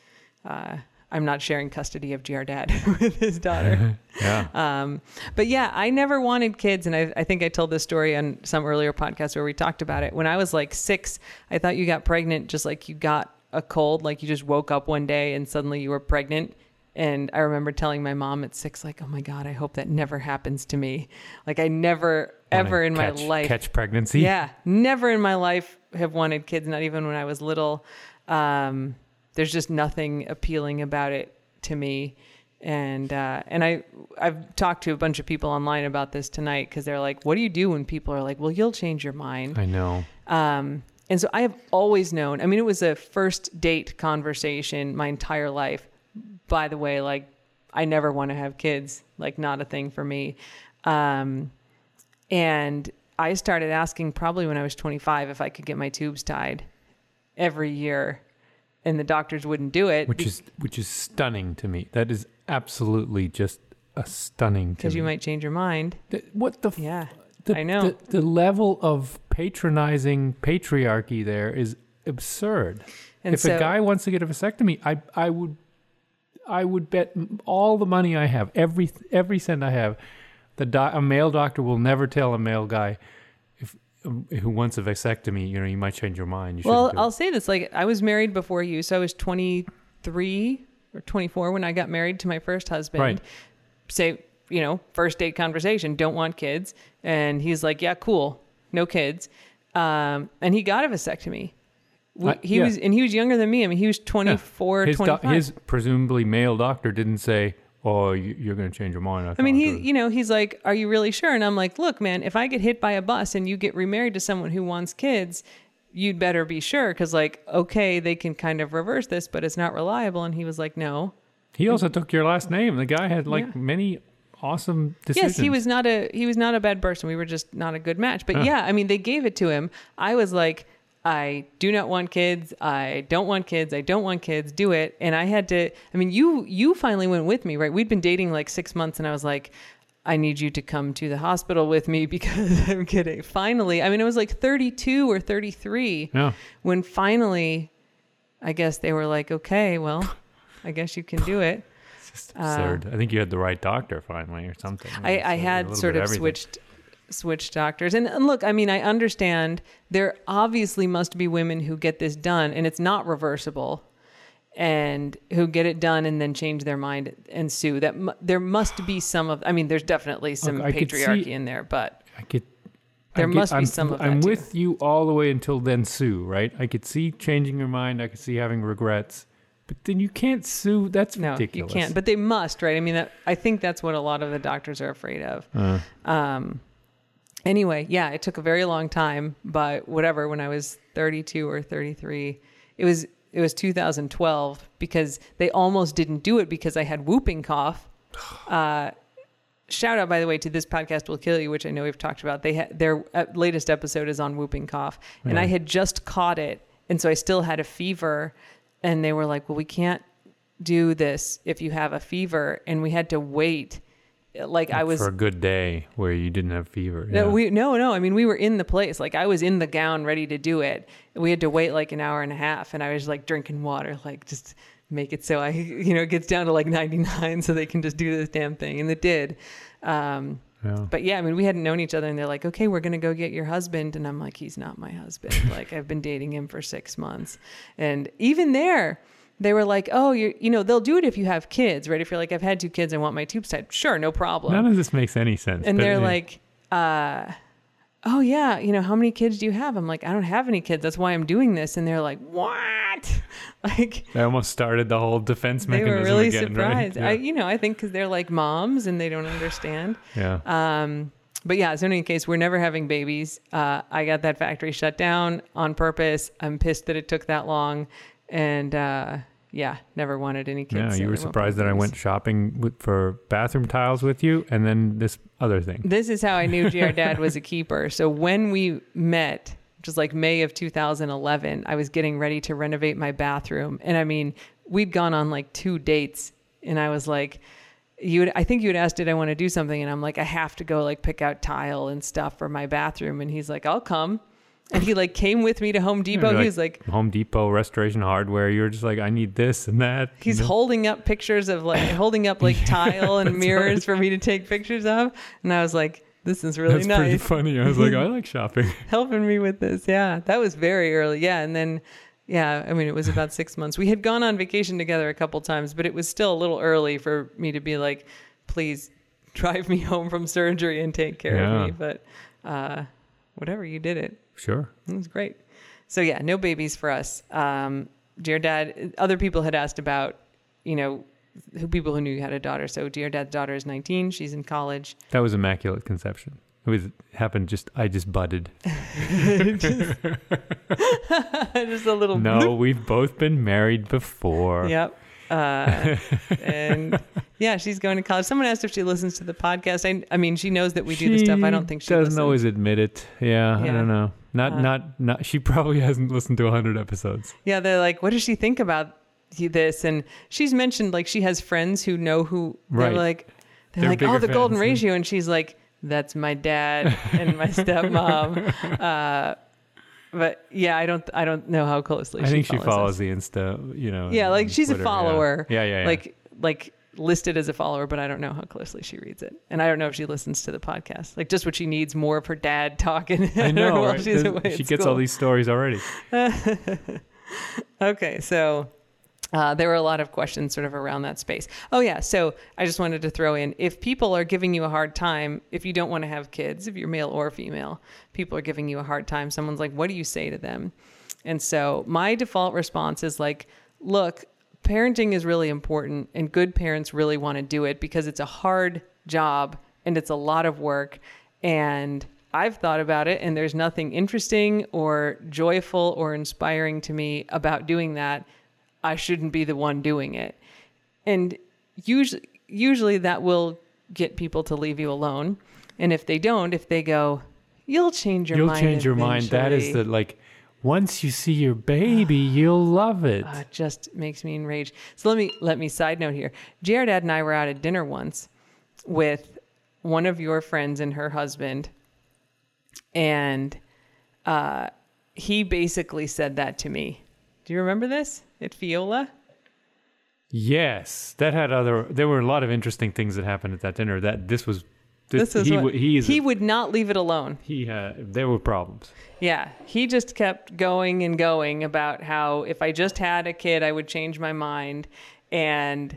uh, I'm not sharing custody of GR dad with his daughter. Yeah. Um, but yeah, I never wanted kids, and I, I think I told this story on some earlier podcast where we talked about it. When I was like six, I thought you got pregnant just like you got a cold, like you just woke up one day and suddenly you were pregnant. And I remember telling my mom at six, like, "Oh my god, I hope that never happens to me. Like, I never, Wanna ever in catch- my life, catch pregnancy. yeah, never in my life have wanted kids, not even when I was little. Um, there's just nothing appealing about it to me. And uh, and I I've talked to a bunch of people online about this tonight because they're like, what do you do when people are like, well, you'll change your mind. I know. Um, and so I have always known. I mean, it was a first date conversation my entire life. By the way, like I never want to have kids. Like not a thing for me. Um, and I started asking probably when I was 25 if I could get my tubes tied every year, and the doctors wouldn't do it Which is which is stunning to me. That is absolutely just a stunning to because you might change your mind. What the f- Yeah, the, I know. the, the level of patronizing patriarchy there is absurd. And if so, a guy wants to get a vasectomy, I I would I would bet all the money I have, every every cent I have, the do- a male doctor will never tell a male guy if um, who wants a vasectomy, you know, you might change your mind. You well, I'll say this: like I was married before you, so I was 23 or 24 when I got married to my first husband. Right. Say, you know, first date conversation, don't want kids, and he's like, "Yeah, cool, no kids," um, and he got a vasectomy we, I- he yeah. was, and he was younger than me. I mean, he was 24, his, do- his presumably male doctor didn't say, "Oh, you, you're going to change your mind." I mean, he, you know, he's like, "Are you really sure?" And I'm like, "Look, man, if I get hit by a bus and you get remarried to someone who wants kids, you'd better be sure, because like, okay, they can kind of reverse this, but it's not reliable." And he was like, "No." He also took your last name. The guy had like Yeah. many awesome decisions. Yes, he was not a he was not a bad person. We were just not a good match. But yeah, I mean, they gave it to him. I was like, I do not want kids. I don't want kids. I don't want kids. Do it. And I had to. I mean, you you finally went with me, right? We'd been dating like six months, and I was like. I need you to come to the hospital with me because I'm kidding. Finally, I mean, it was like 32 or 33 Yeah. when finally, I guess they were like, okay, well, I guess you can do it. Just uh, absurd. I think you had the right doctor finally, or something. I, I had sort of everything. switched switched doctors and, and look i mean i understand there obviously must be women who get this done and it's not reversible and who get it done and then change their mind and sue that mu- there must be some of i mean there's definitely some I could see- patriarchy in there but I could. There I must be I'm, some of that I'm too. with you all the way until then sue, right? I could see changing your mind. I could see having regrets, but then you can't sue. That's no ridiculous. you can't but they must right i mean that, i think that's what a lot of the doctors are afraid of Uh, Um, anyway, yeah, it took a very long time, but whatever. When I was 32 or 33, it was it was 2012 because they almost didn't do it because I had whooping cough. Uh, shout out, by the way, to this podcast will kill you, which I know we've talked about. They had their uh, latest episode is on whooping cough, and Yeah. I had just caught it, and so I still had a fever, and they were like, "Well, we can't do this if you have a fever," and we had to wait. Like I was for a good day where you didn't have fever. no, yeah. we no, no. I mean, we were in the place. Like I was in the gown, ready to do it. We had to wait like an hour and a half, and I was like drinking water, like just make it so I, you know, it gets down to like ninety nine, so they can just do this damn thing, and it did. Um, Yeah. but yeah, I mean, we hadn't known each other, and they're like, "Okay, we're gonna go get your husband," and I'm like, "He's not my husband. like I've been dating him for six months," and even there. They were like, "Oh, you you know, they'll do it if you have kids, right? If you're like, I've had two kids, I want my tubes tied. Sure, no problem." None of this makes any sense. and they're yeah. like, uh, "Oh yeah, you know, how many kids do you have?" I'm like, "I don't have any kids. That's why I'm doing this." And they're like, "What?" like they almost started the whole defense they mechanism were really again, surprised. right? I, you know, I think because they're like moms and they don't understand. yeah. Um, but yeah, so in any case, we're never having babies. Uh, I got that factory shut down on purpose. I'm pissed that it took that long, and uh, yeah, never wanted any kids. yeah, you were surprised that I went shopping with, for bathroom tiles with you, and then this other thing. This is how I knew GR Dad was a keeper. So when we met, which was like May of 2011, I was getting ready to renovate my bathroom. And I mean, we'd gone on like two dates, and I was like, you would, I think you had asked, did I want to do something? And I'm like, I have to go like pick out tile and stuff for my bathroom. And he's like, I'll come. And he like came with me to Home Depot. You're he was like, Home Depot restoration hardware. You were just like, I need this and that. he's holding up pictures of like holding up like tile and mirrors right. for me to take pictures of. And I was like, this is really nice. That's pretty funny. I was like, I like shopping. helping me with this. Yeah, that was very early. Yeah, and then yeah, I mean it was about six months. We had gone on vacation together a couple times, but it was still a little early for me to be like, please drive me home from surgery and take care Yeah. of me. But uh, whatever, you did it. Sure. It was great. So yeah, no babies for us. Um, GR Dad, other people had asked about, you know, who people who knew you had a daughter. So GR Dad's daughter is 19. She's in college. That was immaculate conception. It was happened just I just budded. Just a little No, we've both been married before. Yep. Uh, and yeah, she's going to college. Someone asked if she listens to the podcast. I, I mean, she knows that we do the stuff. I don't think she doesn't listens. always admit it. Yeah, I don't know. Not Uh, not not. She probably hasn't listened to hundred episodes. Yeah, they're like, what does she think about this? And she's mentioned like she has friends who know who. They're like, they're, They're like, oh, the golden ratio, and she's like, that's my dad and my stepmom. uh, but yeah, I don't, I don't know how closely. I think she follows follows us. the Insta. You know. Yeah, like she's a Twitter, yeah. follower. Yeah, yeah, yeah. like like listed as a follower, but I don't know how closely she reads it, and I don't know if she listens to the podcast. Like just what she needs more of her dad talking. I know. right? she gets all these stories already. Okay, so uh, there were a lot of questions sort of around that space. Oh yeah, so I just wanted to throw in if people are giving you a hard time, if you don't want to have kids, if you're male or female, people are giving you a hard time. Someone's like, "What do you say to them?" And so my default response is like, look, parenting is really important and good parents really want to do it because it's a hard job and it's a lot of work. And I've thought about it and there's nothing interesting or joyful or inspiring to me about doing that. I shouldn't be the one doing it. And usually usually that will get people to leave you alone. And if they don't, if they go, you'll change your mind You'll mind. change your mind. That is the like once you see your baby, you'll love it. Uh, it just makes me enraged. So let me let me side note here. Jared and I were out at dinner once with one of your friends and her husband, and uh, he basically said that to me. Do you remember this at Fiola? Yes, that had other. There were a lot of interesting things that happened at that dinner. That this was. This, This is he. what, he is. he would not leave it alone. he had. There were problems. Yeah, he just kept going and going about how if I just had a kid, I would change my mind. And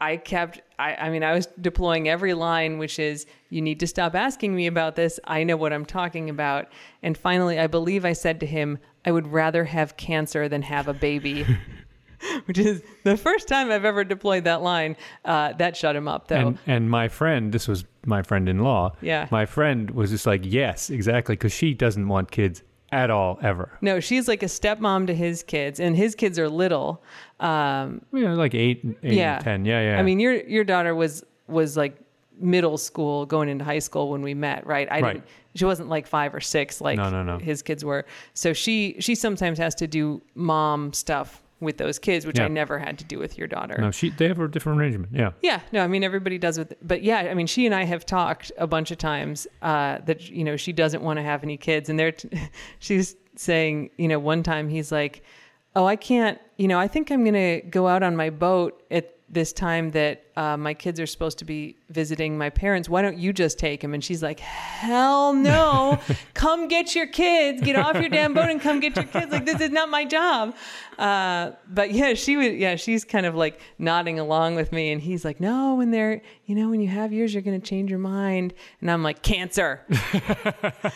I kept, I, I mean, I was deploying every line, which is, you need to stop asking me about this. I know what I'm talking about. And finally, I believe I said to him, I would rather have cancer than have a baby. Which is the first time I've ever deployed that line. Uh, that shut him up, though. And and my friend, this was my friend-in-law. Yeah. My friend was just like, yes, exactly, because she doesn't want kids at all ever. no, she's like a stepmom to his kids, and his kids are little. Um, You know, like eight, eight, Yeah. and ten. Yeah, yeah. I mean, your your daughter was was like middle school, going into high school when we met, right? I Right. didn't. She wasn't like five or six like No, no, no. his kids were. So she she sometimes has to do mom stuff with those kids, which Yeah. I never had to do with your daughter. no, she. They have a different arrangement. Yeah. Yeah, no, I mean everybody does with, but yeah, I mean she and I have talked a bunch of times uh, that you know she doesn't want to have any kids, and they're t- she's saying you know one time he's like, oh I can't, you know I think I'm gonna go out on my boat at this time that uh, my kids are supposed to be visiting my parents. Why don't you just take them? And she's like, hell no, come get your kids, get off your damn boat and come get your kids. Like this is not my job. Uh, but yeah, she was, yeah, she's kind of like nodding along with me. And he's like, no, when they're, you know, when you have yours, you're going to change your mind. And I'm like, cancer.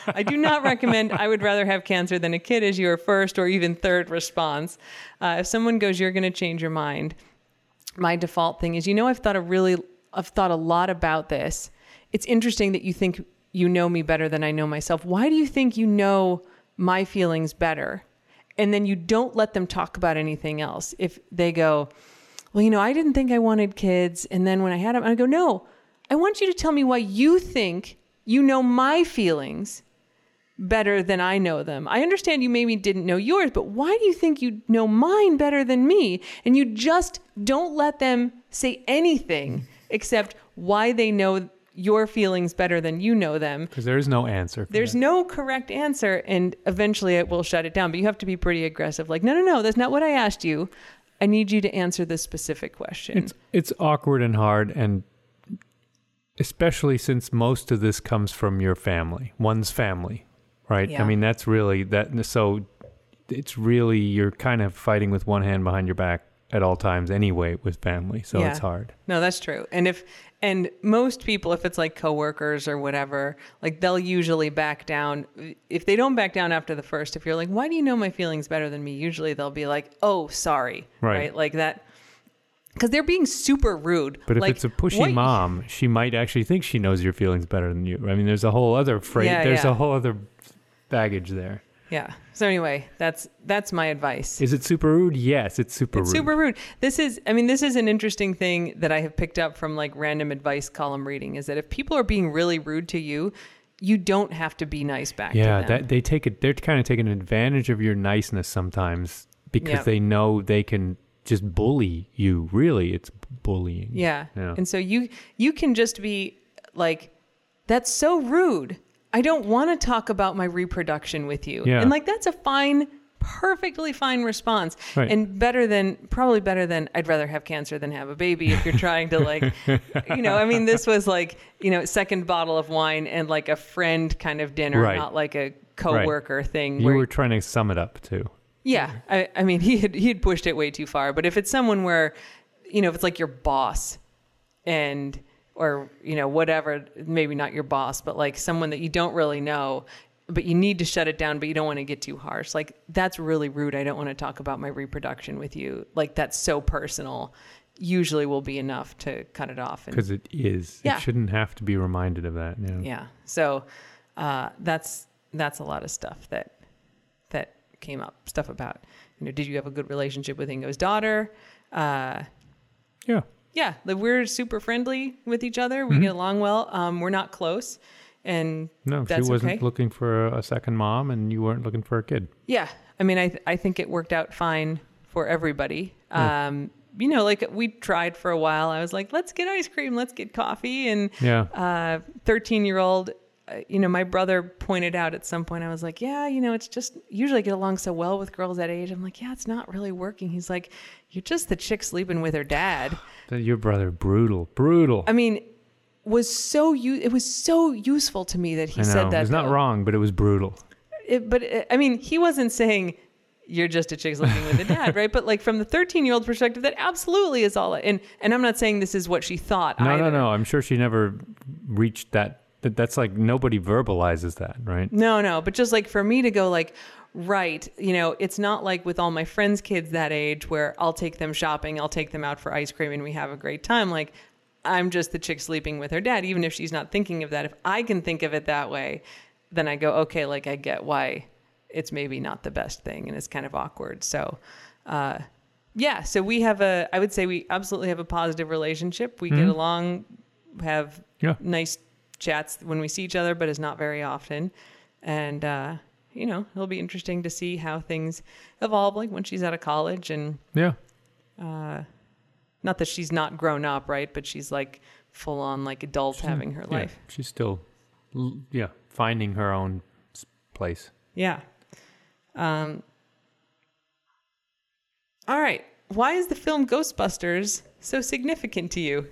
I do not recommend, I would rather have cancer than a kid as your first or even third response. Uh, if someone goes, you're going to change your mind, my default thing is, you know, I've thought a really, I've thought a lot about this. It's interesting that you think you know me better than I know myself. Why do you think you know my feelings better? And then you don't let them talk about anything else. If they go, well, you know, I didn't think I wanted kids. And then when I had them, I go, no, I want you to tell me why you think you know my feelings better than I know them. I understand you maybe didn't know yours, but why do you think you know mine better than me? And you just don't let them say anything except why they know your feelings better than you know them. Because there is no answer. There's that. no correct answer, and eventually it will shut it down. But you have to be pretty aggressive. Like, no, no, no, that's not what I asked you. I need you to answer this specific question. It's it's awkward and hard, and especially since most of this comes from your family, one's family, right? Yeah. I mean, that's really that. So it's really you're kind of fighting with one hand behind your back at all times anyway with family. So Yeah. it's hard. No, that's true. And if and most people, if it's like coworkers or whatever, like they'll usually back down. If they don't back down after the first, if you're like, "Why do you know my feelings better than me?" Usually they'll be like, "Oh, sorry," Right. Like that, because they're being super rude. But if Like, it's a pushy what- mom, she might actually think she knows your feelings better than you. I mean, there's a whole other phrase. Yeah, there's yeah. a whole other baggage there. Yeah. So anyway, that's that's my advice. Is it super rude? Yes, it's super It's rude. super rude. This is, I mean, this is an interesting thing that I have picked up from like random advice column reading is that if people are being really rude to you, you don't have to be nice back yeah, to them. that they take it. They're kind of taking advantage of your niceness sometimes because Yep. they know they can just bully you. Really, it's bullying. yeah. Yeah. And so you you can just be like, that's so rude. I don't want to talk about my reproduction with you. Yeah. And like that's a fine, perfectly fine response. Right. And better than probably better than I'd rather have cancer than have a baby if you're trying to like you know, I mean this was like, you know, second bottle of wine and like a friend kind of dinner, Right. not like a coworker thing You were trying to sum it up too. Yeah, I, I mean, he had he had pushed it way too far. But if it's someone where, you know, if it's like your boss, and or you know whatever, maybe not your boss, but like someone that you don't really know, but you need to shut it down, but you don't want to get too harsh. Like that's really rude. I don't want to talk about my reproduction with you. Like that's so personal. Usually will be enough to cut it off. Because it is. Yeah. It shouldn't have to be reminded of that. Yeah. yeah, so uh, that's that's a lot of stuff that that came up. Stuff about you know, did you have a good relationship with Ingo's daughter? Uh, Yeah. Yeah, like we're super friendly with each other. Mm-hmm. We get along well. Um, we're not close, and No, she wasn't okay. looking for a second mom, and you weren't looking for a kid. Yeah, I mean, I th- I think it worked out fine for everybody. Um, you know, like we tried for a while. I was like, let's get ice cream, let's get coffee, and Yeah. thirteen year old. Uh, you know, my brother pointed out at some point. I was like, "Yeah, you know, it's just usually I get along so well with girls that age." I'm like, "Yeah, it's not really working." He's like, "You're just the chick sleeping with her dad." Your brother, brutal, brutal. I mean, was so you. It was so useful to me that he I know. said that. it's not wrong, but it was brutal. it, but it, I mean, he wasn't saying you're just a chick sleeping with a dad, right? But like from the 13 year old perspective, that absolutely is all. And and I'm not saying this is what she thought. No, either. no, no. I'm sure she never reached that. That. That's like nobody verbalizes that, right? No, no. But just like for me to go like, right, you know, it's not like with all my friends' kids that age where I'll take them shopping, I'll take them out for ice cream, and we have a great time. Like. I'm just the chick sleeping with her dad, even if she's not thinking of that. If I can think of it that way, then I go, okay, like I get why it's maybe not the best thing and it's kind of awkward. So, uh, yeah, so we have a, I would say we absolutely have a positive relationship. We get along, have Yeah. nice chats when we see each other, but it's not very often. And, uh, you know, it'll be interesting to see how things evolve, like when she's out of college and, Yeah. uh, not that she's not grown up, right? But she's like full on like adult having her Yeah. life. She's still, yeah, finding her own place. Yeah. Um, all right. Why is the film Ghostbusters so significant to you?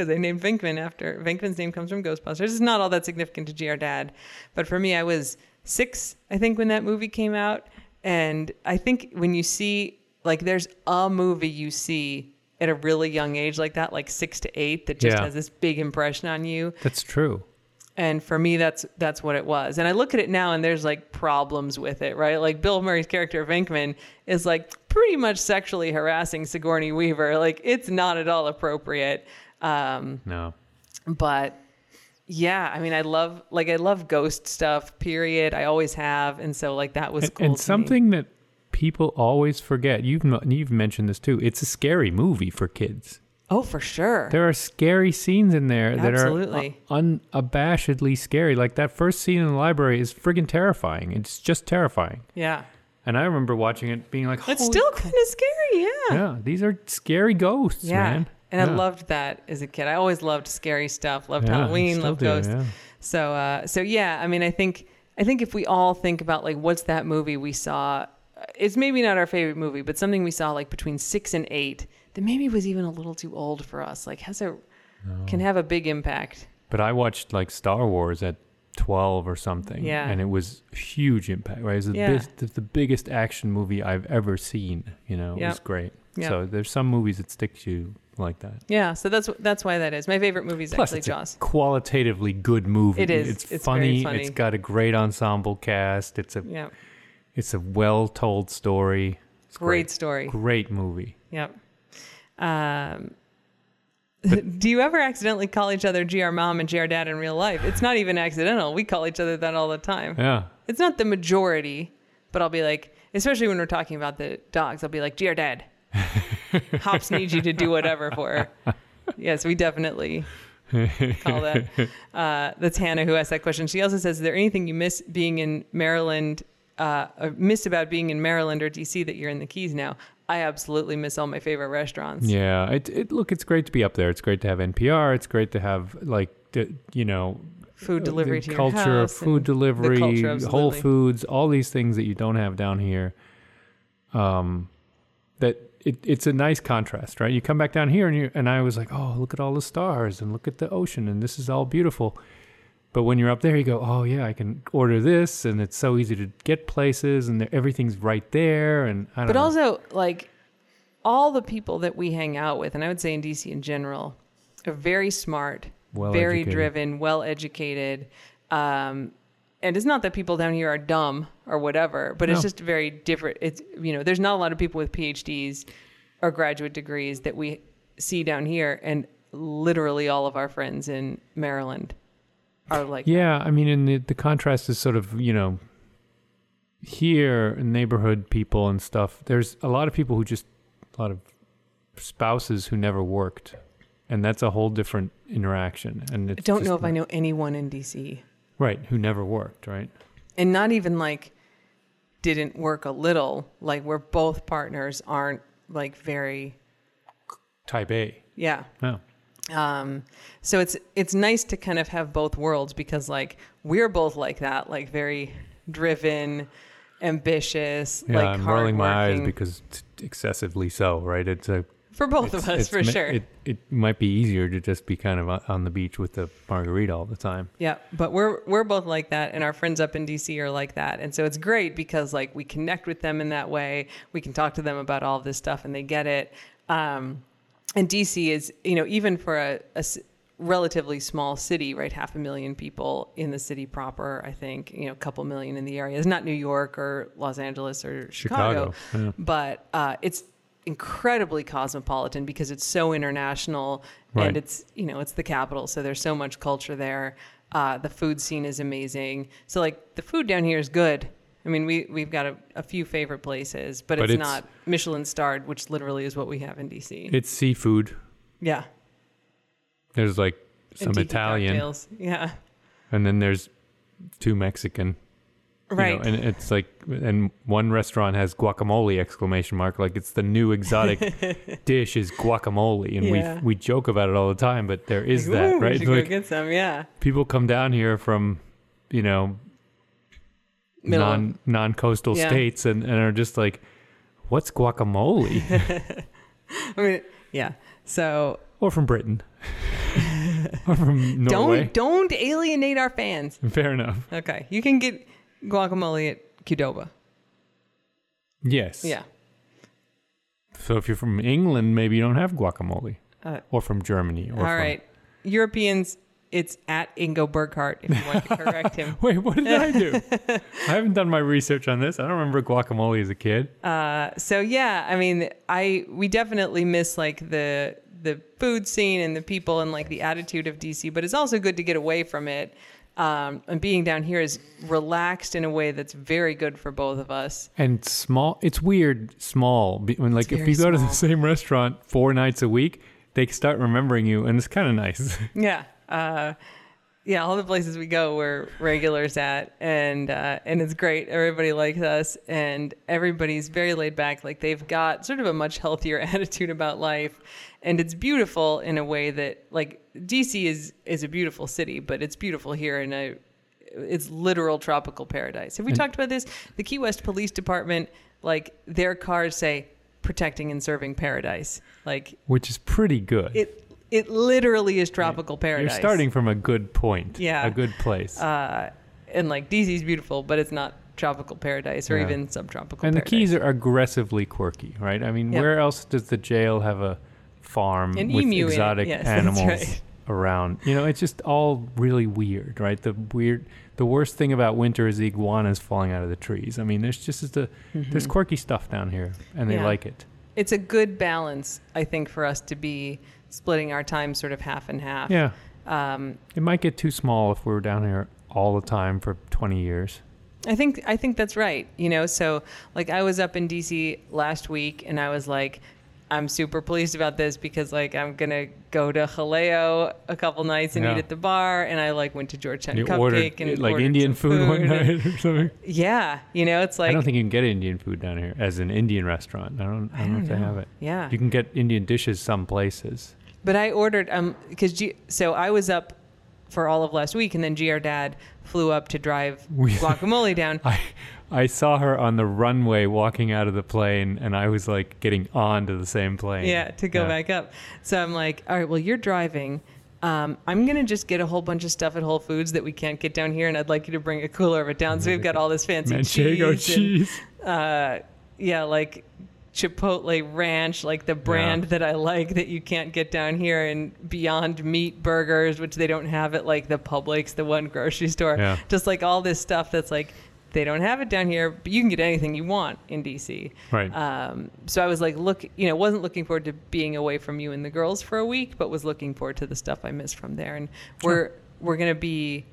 Because they named Venkman after Venkman's name comes from Ghostbusters. It's not all that significant to GR Dad, but for me, I was six, I think, when that movie came out, and I think when you see like there's a movie you see at a really young age like that, like six to eight, that just Yeah. has this big impression on you That's true. and for me that's that's what it was and i look at it now and there's like problems with it right like bill murray's character venkman is like pretty much sexually harassing sigourney weaver like it's not at all appropriate um No. but yeah i mean i love like i love ghost stuff period i always have and so like that was And, cool and to me. something that people always forget. You've you've mentioned this too. It's a scary movie for kids. oh for sure There are scary scenes in there that Absolutely. are unabashedly scary. Like that first scene in the library is friggin' terrifying. It's just terrifying. yeah And I remember watching it being like, it's still kind of scary yeah Yeah, these are scary ghosts, Yeah. man. And I loved that as a kid. I always loved scary stuff, loved Yeah, Halloween, loved do, ghosts. yeah. So uh so yeah, I mean I think I think if we all think about like what's that movie we saw it's maybe not our favorite movie, but something we saw like between 6 and 8 that maybe was even a little too old for us. Like has a can have a big impact. But I watched like Star Wars at 12 or something. Yeah. And it was huge impact, right? It was the, Yeah. bis- the, biggest action movie I've ever seen. You know, it Yep. was great. Yep. So there's some movies that stick to you like that. Yeah, so that's that's why that is. My favorite movie is Plus, actually it's a qualitatively good movie. It is. It's, It's funny. funny. It's got a great ensemble cast. It's a Yeah. it's a well told story. It's Great story. Great movie. Yep. Um, do you ever accidentally call each other GR mom and GR dad in real life? It's not even accidental. We call each other that all the time. Yeah. It's not the majority, but I'll be like, especially when we're talking about the dogs, I'll be like, GR dad. Hops needs you to do whatever for her. Yes, we definitely call that. Uh, that's Hannah who asked that question. She also says, Is there anything you miss being in Maryland, uh, or miss about being in Maryland or DC that you're in the Keys now? I absolutely miss all my favorite restaurants. Yeah, it, it look it's great to be up there. It's great to have NPR. It's great to have like the, you know Food delivery the to culture of house food delivery, culture, Whole. Foods, all these things that you don't have down here. Um, that it, it's a nice contrast, right? You come back down here and you and I was like, oh, look at all the stars and look at the ocean and this is all beautiful. But when you're up there, you go, oh yeah, I can order this and it's so easy to get places and everything's right there. And I don't But know. also, like, all the people that we hang out with, and I would say in DC in general, are very smart, Well very driven, well educated. Um, and it's not that people down here are dumb or whatever, but it's just very different. It's you know, there's not a lot of people with PhDs or graduate degrees that we see down here, and literally all of our friends in Maryland are like, Yeah, I mean, and the the contrast is sort of you know here neighborhood people and stuff. There's a lot of people who just a lot of spouses who never worked, and that's a whole different interaction. And I don't know if I know anyone in DC, right who never worked, right? and not even like didn't work a little. Like where both partners aren't like very, Type A. yeah. No. Um, so it's it's nice to kind of have both worlds because like we're both like that, like very driven, ambitious, Yeah, like I'm rolling my eyes because excessively so, right? It's a for both of us for sure. It it might be easier to just be kind of on- the beach with the margarita all the time. yeah, but we're we're both like that, and our friends up in DC are like that, and so it's great because like we connect with them in that way. We can talk to them about all this stuff, and they get it. Um, and DC is, you know, even for a relatively small city, right? Half a million people in the city proper, I think, you know, a couple million in the area. It's not New York or Los Angeles or Chicago, Chicago, yeah. but uh, it's incredibly cosmopolitan because it's so international Right. and it's, you know, it's the capital. So there's so much culture there. Uh, the food scene is amazing. So, like, the food down here is good. I mean, we, we've got a, a few favorite places, but, But it's, it's- not Michelin starred, which literally is what we have in DC. It's seafood. yeah. There's like some Italian, cocktails. Yeah. and then there's two Mexican. You know, Right. and it's like, and one restaurant has guacamole exclamation mark. Like it's the new exotic dish is guacamole, and Yeah. we we joke about it all the time. But there is Like, that, right? should go get some. Yeah. people come down here from, you know, Middle non non coastal Yeah. states, and, and are just like, what's guacamole? I mean, yeah. So or from Britain, or from Norway. don't don't alienate our fans. Fair enough. Okay, you can get guacamole at Qdoba. Yes. Yeah. So if you're from England, maybe you don't have guacamole, Uh, or from Germany, or all from, right, Europeans. It's at Ingo Burghardt if you want to correct him. Wait, what did I do? I haven't done my research on this. I don't remember guacamole as a kid. Uh, so yeah, I mean, I we definitely miss like the the food scene and the people and like the attitude of DC, but it's also good to get away from it. Um, and being down here is relaxed in a way that's very good for both of us. And small, it's weird small. When like if you go to the same restaurant four nights a week, they start remembering you, and it's kind of nice. Yeah. Uh, yeah, all the places we go, we're regulars at, and uh, and it's great. Everybody likes us, and everybody's very laid back. Like they've got sort of a much healthier attitude about life, and it's beautiful in a way that like DC is is a beautiful city, but it's beautiful here in a it's literal tropical paradise. Have we talked about this? The Key West Police Department, like their cars say protecting and serving paradise. Like which is pretty good. it it literally is tropical paradise. You're starting from a good point. Yeah. A good place. uh, and like DC's beautiful, but it's not tropical paradise or Yeah. even subtropical. and the keys are aggressively quirky, right? I mean, Yeah. where else does the jail have a farm An with exotic Yes, animals right. around? You know, it's just all really weird, right? The weird, the worst thing about winter is the iguanas falling out of the trees. I mean, there's just the there's quirky stuff down here, and they Mm-hmm. Yeah. like it. it's a good balance, I think, for us to be splitting our time sort of half and half. Yeah, Um, it might get too small if we were down here all the time for 20 years. I think I think that's right. You know, so like I was up in DC last week, and I was like, I'm super pleased about this because like I'm gonna go to Haleo a couple nights and Yeah. eat at the bar, and I like went to Georgetown You Cupcake ordered and like ordered Indian some food, one night or something. Yeah, you know, it's like I don't think you can get Indian food down here as an Indian restaurant. I don't. I don't, know if they have it. Yeah. You can get Indian dishes some places. But I ordered um because G- so I was up for all of last week, and then Gr Dad flew up to drive We- guacamole down. I I saw her on the runway walking out of the plane, and I was like getting onto the same plane. Yeah, to go Yeah. back up. So I'm like, all right, well, you're driving. Um, I'm gonna just get a whole bunch of stuff at Whole Foods that we can't get down here, and I'd like you to bring a cooler of it down. So we've got all this fancy Manchego cheese. and, cheese. uh, yeah, like Chipotle Ranch, like the brand Yeah. that I like that you can't get down here, and Beyond Meat burgers, which they don't have at like the Publix, the one grocery store. Yeah. Just like all this stuff that's like they don't have it down here, but you can get anything you want in DC. Right. Um, so I was like, look, you know, wasn't looking forward to being away from you and the girls for a week, but was looking forward to the stuff I missed from there. And we're we're gonna be,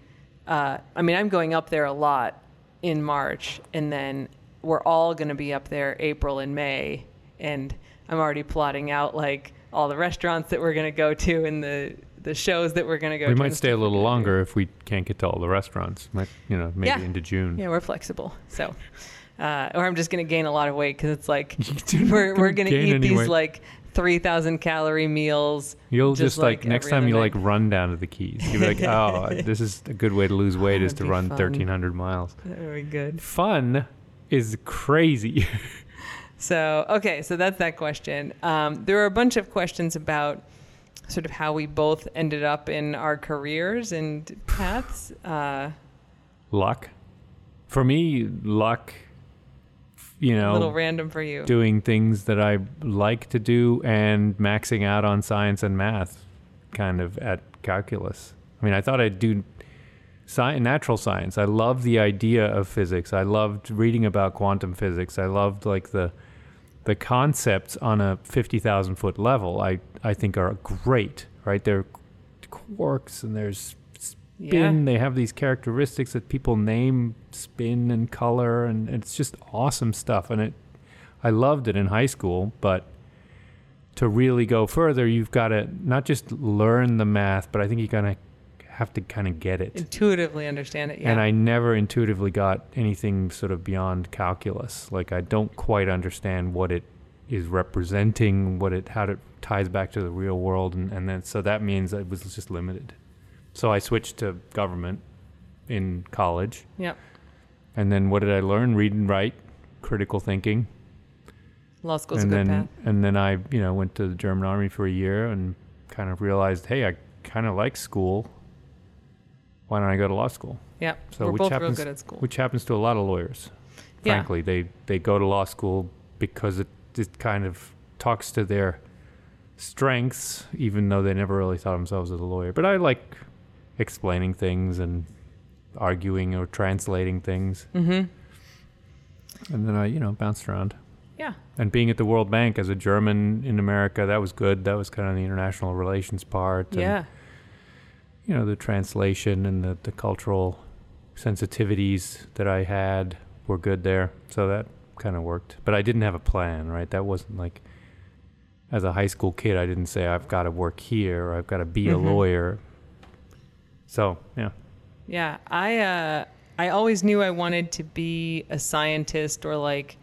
uh, I mean, I'm going up there a lot in March, and then we're all gonna be up there April and May, and I'm already plotting out like all the restaurants that we're gonna go to and the the shows that we're gonna go. To We to might stay a little longer if we can't get to all the restaurants. Might you know maybe Yeah. into June. Yeah, we're flexible. So, uh, or I'm just going to gain a lot of weight because it's like we're, we're going to eat any these like 3,000 calorie meals. You'll just just, like, like next time you like run down to the Keys. You'll be like, oh, this is a good way to lose weight is to run fun. 1,300 miles. That would be good. Fun is crazy. So, okay, so that's that question. Um, there were a bunch of questions about sort of how we both ended up in our careers and paths. Uh, luck. For me, luck. You know. a little random for you. doing things that I like to do and maxing out on science and math, kind of at calculus. I mean, I thought I'd do sci- natural science. I loved the idea of physics. I loved reading about quantum physics. I loved like the the concepts on a fifty thousand foot level. I I think are great. Right, there are quarks and there's yeah. spin. They have these characteristics that people name spin and color, and it's just awesome stuff. And it, I loved it in high school, but to really go further, you've got to not just learn the math, but I think you gotta have to kind of get it. Intuitively understand it. Yeah. And I never intuitively got anything sort of beyond calculus. Like I don't quite understand what it is representing, what it how it ties back to the real world, and, and then so that means it was just limited. So I switched to government in college, Yep. and then what did I learn? Read and write, critical thinking, Law school's and a good then path. and then I you know went to the German army for a year and kind of realized, hey, I kind of like school. Why don't I go to law school? Yep. So We're which both real happens- good at school. which happens to a lot of lawyers. Yeah. Frankly, they they go to law school because it it kind of talks to their strengths, even though they never really thought themselves as a lawyer. But I like explaining things and arguing or translating things, mm-hmm. and then I you know bounced around. Yeah. And being at the World Bank as a German in America, that was good. That was kind of the international relations part. And, Yeah. You know the translation and the, the cultural sensitivities that I had were good there, so that kind of worked. But I didn't have a plan, right? That wasn't like as a high school kid, I didn't say I've got to work here or I've got to be a Mhm. lawyer. So yeah, Yeah, I uh, I always knew I wanted to be a scientist or like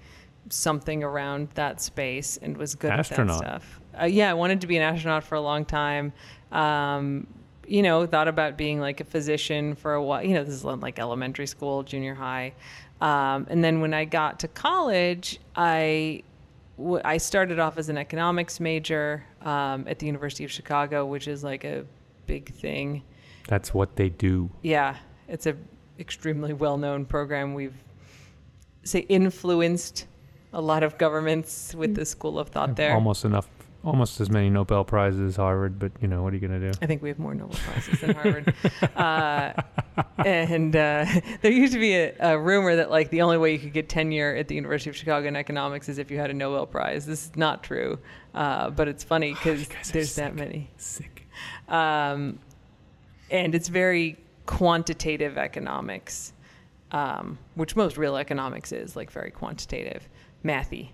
something around that space, and was good Astronaut. at that stuff. Uh, yeah, I wanted to be an astronaut for a long time. Um, you know, thought about being like a physician for a while. You know, this is like elementary school, junior high, um, and then when I got to college, I w- I started off as an economics major um, at the University of Chicago, which is like a big thing. that's what they do. Yeah, it's a extremely well-known program. We've say influenced a lot of governments with the school of thought there. Almost enough, almost as many Nobel prizes as Harvard, but you know what are you gonna do? I think we have more Nobel prizes than Harvard. uh, and uh, there used to be a, a rumor that like the only way you could get tenure at the University of Chicago in economics is if you had a Nobel Prize. This is not true, uh, but it's funny because are there's that many. Sick. um, and it's very quantitative economics, um, which most real economics is like very quantitative, mathy.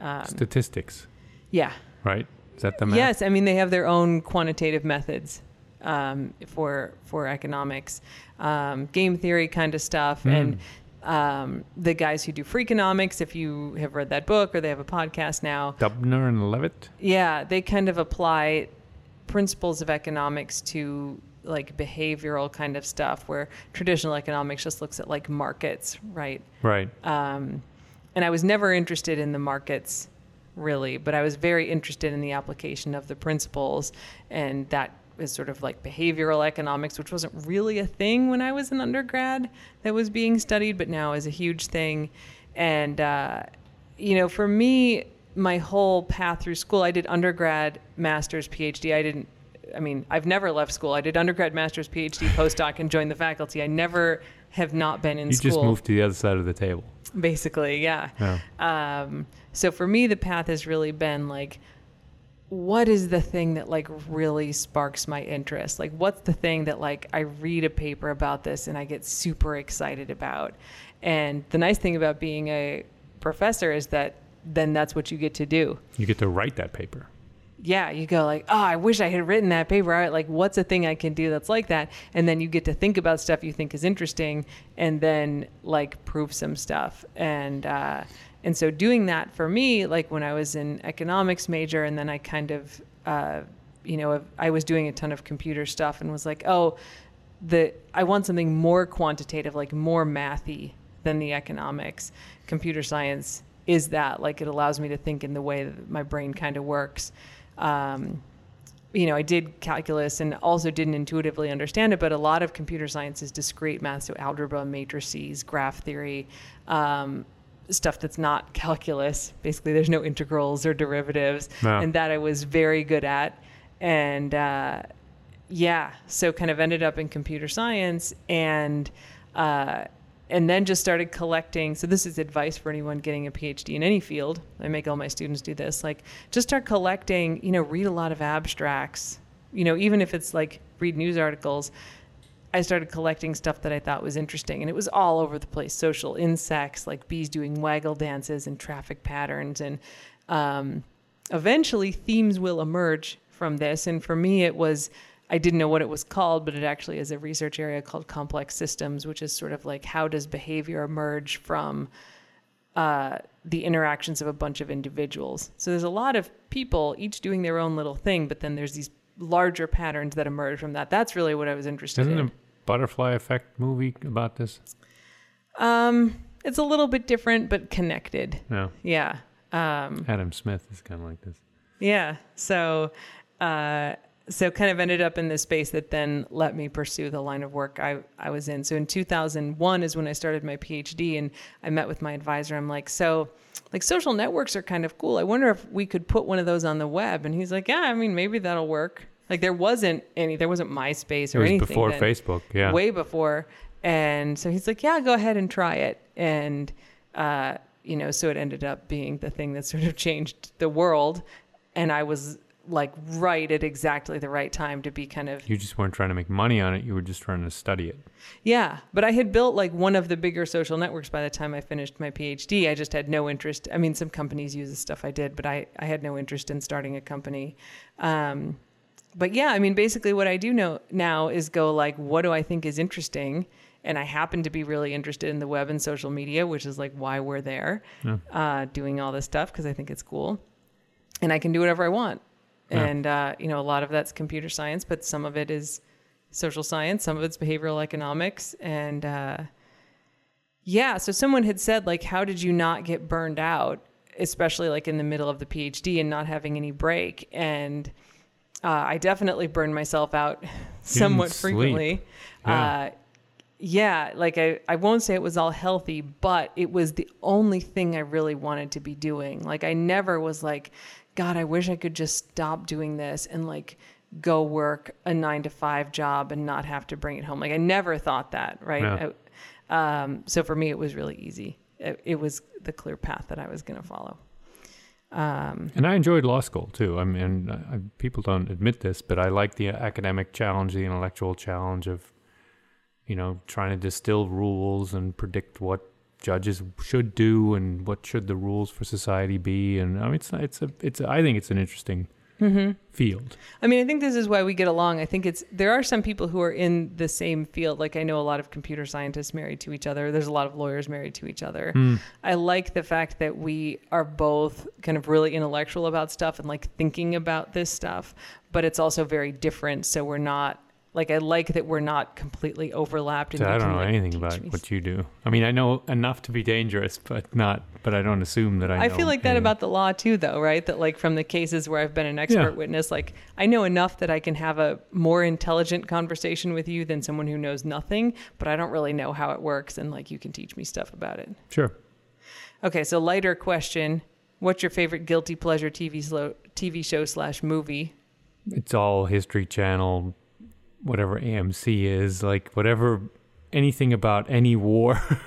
Um, Statistics, yeah. Right? Is that the math? Yes, I mean they have their own quantitative methods um, for for economics, um, game theory kind of stuff, Hmm. and um, the guys who do Freakonomics. If you have read that book or they have a podcast now, Dubner and Levitt. yeah, they kind of apply principles of economics to like behavioral kind of stuff where traditional economics just looks at like markets, right? Right. Um, and I was never interested in the markets really, but I was very interested in the application of the principles and that is sort of like behavioral economics, which wasn't really a thing when I was an undergrad that was being studied, but now is a huge thing. And, uh, you know, for me, my whole path through school, I did undergrad, master's, PhD. I didn't. I mean, I've never left school. I did undergrad, master's, PhD, postdoc, and joined the faculty. I never have not been in You school. You just moved to the other side of the table. basically, yeah. Yeah. Um, so for me, the path has really been like, what is the thing that like really sparks my interest? Like, what's the thing that like I read a paper about this and I get super excited about? And the nice thing about being a professor is that then that's what you get to do. You get to write that paper. Yeah, you go like, oh, I wish I had written that paper. Like, what's a thing I can do that's like that? And then you get to think about stuff you think is interesting, and then like prove some stuff. And uh, and so doing that for me, like when I was an economics major, and then I kind of, uh, you know, I was doing a ton of computer stuff, and was like, oh, the I want something more quantitative, like more mathy than the economics. Computer science is that like it allows me to think in the way that my brain kind of works. Um, you know, I did calculus and also didn't intuitively understand it, but a lot of computer science is discrete math, so algebra, matrices, graph theory, um, stuff that's not calculus. Basically, there's no integrals or derivatives, No. and that I was very good at. And uh, yeah, so kind of ended up in computer science and uh, and then just started collecting. So this is advice for anyone getting a PhD in any field. I make all my students do this. Like just start collecting, you know, read a lot of abstracts. You know, even if it's like read news articles. I started collecting stuff that I thought was interesting, and it was all over the place. Social insects, like bees doing waggle dances, and traffic patterns, and um, eventually themes will emerge from this. And for me, it was I didn't know what it was called, but it actually is a research area called complex systems, which is sort of like how does behavior emerge from uh, the interactions of a bunch of individuals. So there's a lot of people each doing their own little thing, but then there's these larger patterns that emerge from that. That's really what I was interested Isn't in. a butterfly effect movie about this? Um, it's a little bit different, but connected. No. Yeah. Um, Adam Smith is kind of like this. Yeah. So, uh, so kind of ended up in this space that then let me pursue the line of work I, I was in. So in 2001 is when I started my PhD and I met with my advisor. I'm like, so like social networks are kind of cool. I wonder if we could put one of those on the web. And he's like, yeah, I mean, maybe that'll work. Like there wasn't any, there wasn't MySpace It or was anything. before then Facebook. Yeah. way before. And so he's like, yeah, go ahead and try it. And, uh, you know, so it ended up being the thing that sort of changed the world. And I was like right at exactly the right time to be kind of, You just weren't trying to make money on it. You were just trying to study it. yeah. But I had built like one of the bigger social networks by the time I finished my PhD. I just had no interest. I mean, some companies use the stuff I did, but I, I had no interest in starting a company. Um, but yeah, I mean, basically what I do know now is go like, what do I think is interesting? And I happen to be really interested in the web and social media, which is like why we're there, Yeah. uh, doing all this stuff because I think it's cool, and I can do whatever I want. And uh, you know, a lot of that's computer science, but some of it is social science, some of it's behavioral economics, and uh, yeah. So someone had said like, how did you not get burned out, especially like in the middle of the PhD and not having any break? And uh, I definitely burned myself out somewhat sleep. frequently. Yeah. Uh, yeah, like I, I won't say it was all healthy, but it was the only thing I really wanted to be doing. Like I never was like, God, I wish I could just stop doing this and like go work a nine to five job and not have to bring it home. Like I never thought that, right? Yeah. I- um, so for me, it was really easy. It, it was the clear path that I was going to follow. Um, And I enjoyed law school too. I mean, I, people don't admit this, but I like the academic challenge, the intellectual challenge of, you know, trying to distill rules and predict what judges should do and what should the rules for society be. And I mean, it's it's a it's a, I think it's an interesting mm-hmm. field. I mean, I think this is why we get along. I think it's there are some people who are in the same field. Like I know a lot of computer scientists married to each other. There's a lot of lawyers married to each other. Hmm. I like the fact that we are both kind of really intellectual about stuff and like thinking about this stuff, but it's also very different. So we're not like I like that we're not completely overlapped. So I don't know like, anything about me what you do. I mean, I know enough to be dangerous, but not. But I don't assume that I. I feel like that anything. about the law too, though, right? That like from the cases where I've been an expert Yeah. witness, like I know enough that I can have a more intelligent conversation with you than someone who knows nothing, but I don't really know how it works, and like you can teach me stuff about it. Sure. Okay, so lighter question: What's your favorite guilty pleasure TV slow, TV show slash movie? It's all History Channel, whatever AMC is, like whatever, anything about any war.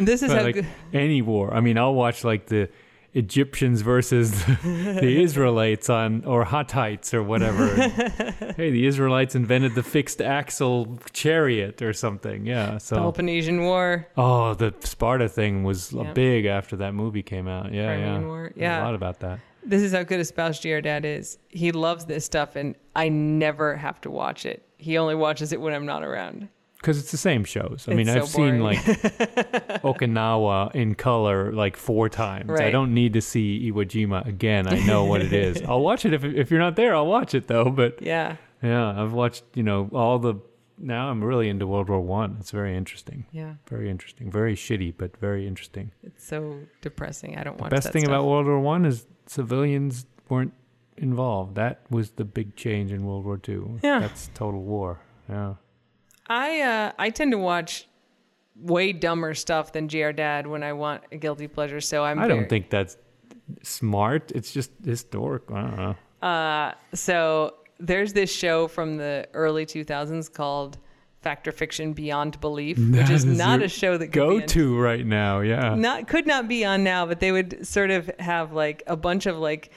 This is like, good. any war. I mean, I'll watch like the Egyptians versus the Israelites on or Hittites or whatever. hey, the Israelites invented the fixed axle chariot or something. Yeah. So Peloponnesian War, oh, the Sparta thing was Yeah. big after that movie came out. Yeah, Crimean yeah. War. Yeah. a lot about that. This is how good a spouse GR dad is. He loves this stuff, and I never have to watch it. He only watches it when I'm not around. Because it's the same shows. I mean, I've so seen like Okinawa in color like four times. I don't need to see Iwo Jima again. I know what it is. I'll watch it if if you're not there. I'll watch it though. But Yeah, yeah, I've watched you know all the. Now I'm really into World War One. It's very interesting. yeah. Very interesting. Very shitty, but very interesting. It's so depressing. I don't watch the best thing stuff. about World War One is civilians weren't involved. That was the big change in World War Two. Yeah. That's total war. Yeah. I uh, I tend to watch way dumber stuff than GR Dad when I want a guilty pleasure. So I'm. I very- don't think that's smart. It's just historic. I don't know. Uh, so there's this show from the early 2000s called Fact or Fiction Beyond Belief, which That is is not a show that could Go be on- to right now. Yeah. not could not be on now, but they would sort of have like a bunch of like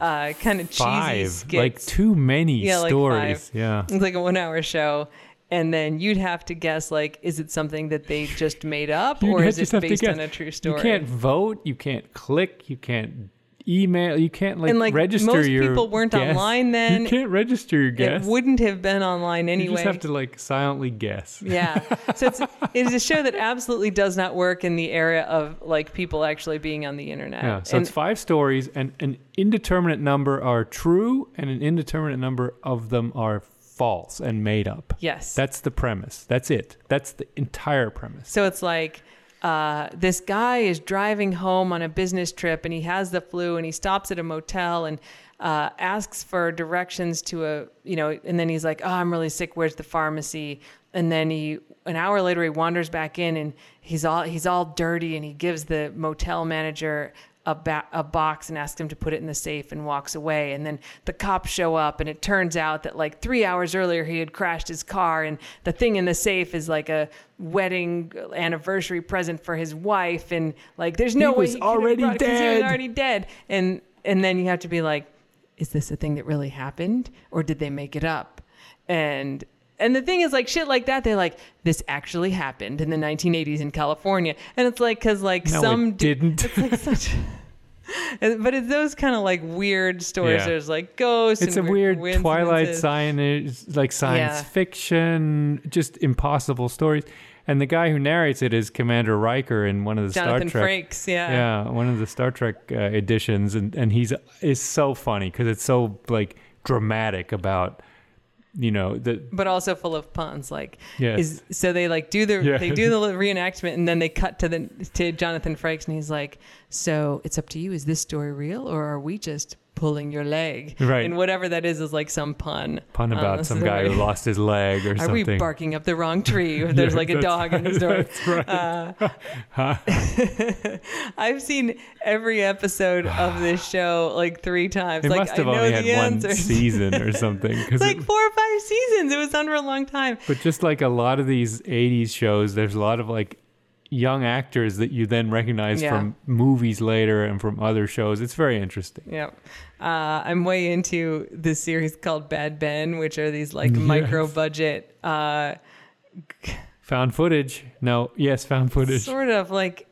uh, kind of cheesy Five. skits. Like too many Yeah, like stories. Yeah. It's like a one hour show. And then you'd have to guess, like, is it something that they just made up, or is it based on a true story? You can't vote. You can't click. You can't email. You can't like, And, like, register most your people weren't guess. online then. You can't register your guess. It wouldn't have been online anyway. You just have to like silently guess. Yeah. So it's it is a show that absolutely does not work in the area of like people actually being on the internet. Yeah. So and, it's five stories, and an indeterminate number are true, and an indeterminate number of them are false and made up. yes. That's the premise. That's it. That's the entire premise. so it's like uh, this guy is driving home on a business trip and he has the flu and he stops at a motel and uh, asks for directions to a you know and then he's like oh i'm really sick. Where's the pharmacy? And then he an hour later he wanders back in and he's all he's all dirty and he gives the motel manager a, ba- a box and asks him to put it in the safe and walks away. And then the cops show up and it turns out that like three hours earlier he had crashed his car and the thing in the safe is like a wedding anniversary present for his wife and like there's no He way he already 'cause he was dead. already dead. And and then you have to be like is this a thing that really happened or did they make it up? And and the thing is like shit like that they're like this actually happened in the 1980s in california and it's like because like No, some didn't. it's like such but it's those kind of like weird stories Yeah. there's like ghosts It's a and weird. Twilight science, like science Yeah. fiction, just impossible stories. And the guy who narrates it is Commander Riker in one of the jonathan Star Trek. frakes yeah Yeah, one of the Star Trek uh, editions, and and he's is so funny because it's so like dramatic about, you know, the but also full of puns like Yes. is so they like do the Yeah. they do the little reenactment and then they cut to the to Jonathan Frakes and he's like so it's up to you is this story real or are we just pulling your leg Right. and whatever that is is like some pun pun about the some guy who lost his leg or are something. Are we barking up the wrong tree or there's Yeah, like a dog in the That's right. Uh, I've seen every episode of this show like three times It like must have I know only had one season or something. it's like it- four or five seasons it was on for a long time But just like a lot of these 80s shows, there's a lot of like young actors that you then recognize Yeah. from movies later and from other shows. It's very interesting. Yep. Uh, I'm way into this series called Bad Ben, which are these like micro budget, uh, Found footage. No, yes, found footage. sort of like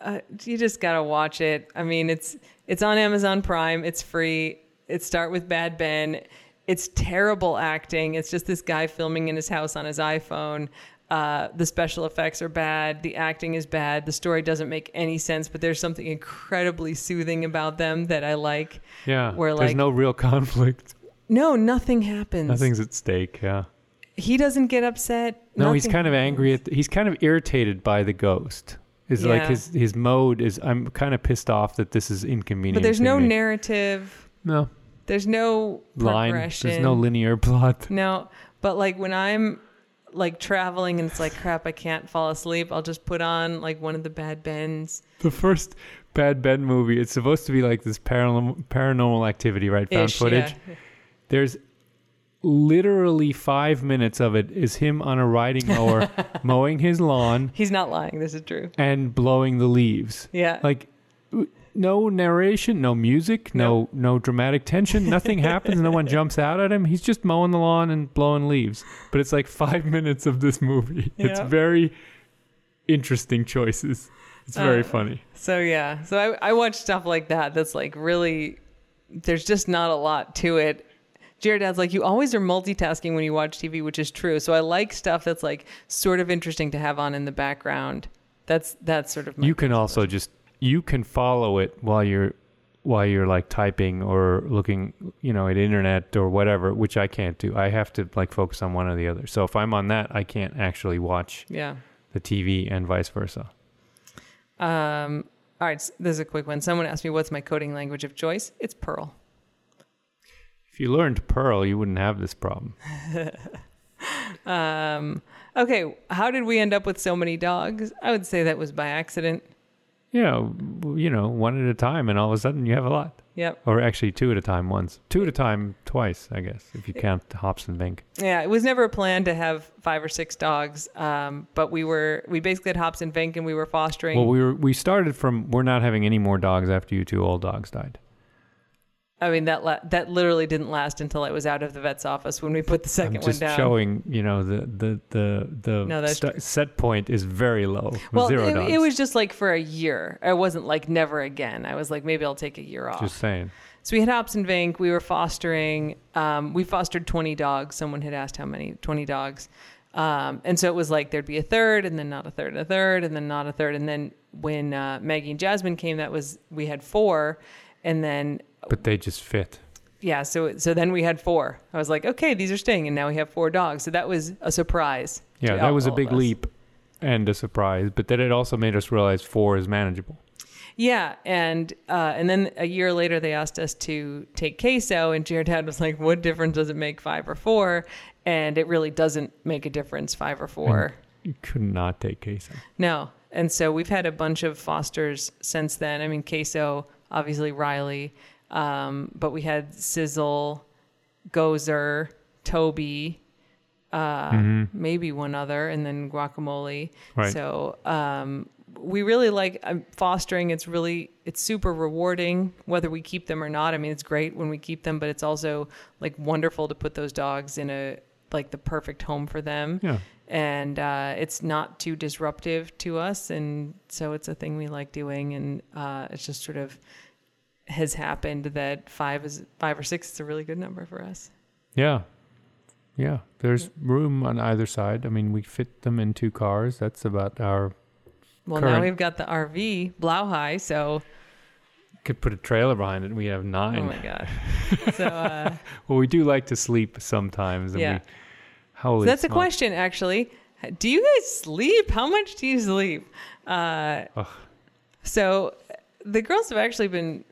uh, you just gotta watch it. I mean, it's it's on Amazon Prime. It's free. It start with Bad Ben. It's terrible acting. It's just this guy filming in his house on his iPhone. Uh, the special effects are bad. The acting is bad. The story doesn't make any sense, but there's something incredibly soothing about them that I like. Yeah. Where, there's like- no real conflict. No, nothing happens. Nothing's at stake. Yeah. he doesn't get upset. No, he's kind of angry at. he's kind of irritated by the ghost. Is like his his mode is. I'm kind of pissed off that this is inconvenient. But there's no me. narrative. no There's no line. There's no linear plot. No, but like when I'm like traveling and it's like crap, I can't fall asleep. I'll just put on like one of the bad bends. The first Bad Ben movie, it's supposed to be like this paranormal paranormal activity, right? Found Ish, footage. yeah. There's literally five minutes of it is him on a riding mower mowing his lawn He's not lying. This is true. and blowing the leaves. Yeah. Like no narration, no music, no no dramatic tension, nothing happens, no one jumps out at him. He's just mowing the lawn and blowing leaves. But it's like 5 minutes of this movie. It's Yeah. very interesting choices. It's very Uh, funny. So yeah, so I, I watch stuff like that. That's like really, there's just not a lot to it. GR Dad's like, you always are multitasking when you watch TV, which is true. So I like stuff that's like sort of interesting to have on in the background. That's that's sort of my You can also just you can follow it while you're while you're like typing or looking, you know, at internet or whatever, which I can't do. I have to like focus on one or the other. So if I'm on that, I can't actually watch yeah. the TV and vice versa. Um, all right, this is a quick one. Someone asked me what's my coding language of choice. It's Perl. If you learned Perl, you wouldn't have this problem. Um, okay, how did we end up with so many dogs? I would say that was by accident. You know, you know, one at a time, and all of a sudden you have a lot. Yep. Or actually, two at a time once. Two at a time twice, I guess, if you count hops and Vink. Yeah, it was never a plan to have five or six dogs. Um, but we were we basically had Hops and Vink, and we were fostering. Well, we were we started from we're not having any more dogs after you two old dogs died. I mean that la- that literally didn't last until I was out of the vet's office when we put the 2nd I'm one just down. showing, you know, the the the the No, st- set point is very low. well, Zero it, it was just like for a year. I wasn't like never again. I was like maybe I'll take a year off. just saying. So we had Hops and Vink. We were fostering. Um, we fostered 20 dogs. Someone had asked how many. 20 dogs. Um, and so it was like there'd be a third, and then not a third, and a third, and then not a third. And then when uh, Maggie and Jasmine came, that was we had four, and then But they just fit. yeah. So so then we had four. I was like, okay, these are staying, and now we have four dogs. So that was a surprise. Yeah, that was a big leap and a surprise. But then it also made us realize four is manageable. Yeah, and uh, and then a year later they asked us to take queso, and GR Dad was like, "What difference does it make, five or four? And it really doesn't make a difference, five or four. You could not take queso. No. And so we've had a bunch of fosters since then. I mean, queso, obviously Riley, um, but we had Sizzle, Gozer, Toby, uh, maybe one other, and then guacamole. Right. So um, we really like um, fostering. It's really it's super rewarding whether we keep them or not. I mean, it's great when we keep them, but it's also like wonderful to put those dogs in a like the perfect home for them Yeah. And uh, it's not too disruptive to us and so it's a thing we like doing and uh, it's just sort of has happened that five is five or six is a really good number for us Yeah. Yeah. There's room on either side. I mean, we fit them in two cars. That's about our. well now we've got the rv Blåhaj, so Could put a trailer behind it. We have nine. oh my god so, uh, Well, we do like to sleep sometimes. And Yeah. We, holy so that's a question actually do you guys sleep how much do you sleep uh, So the girls have actually been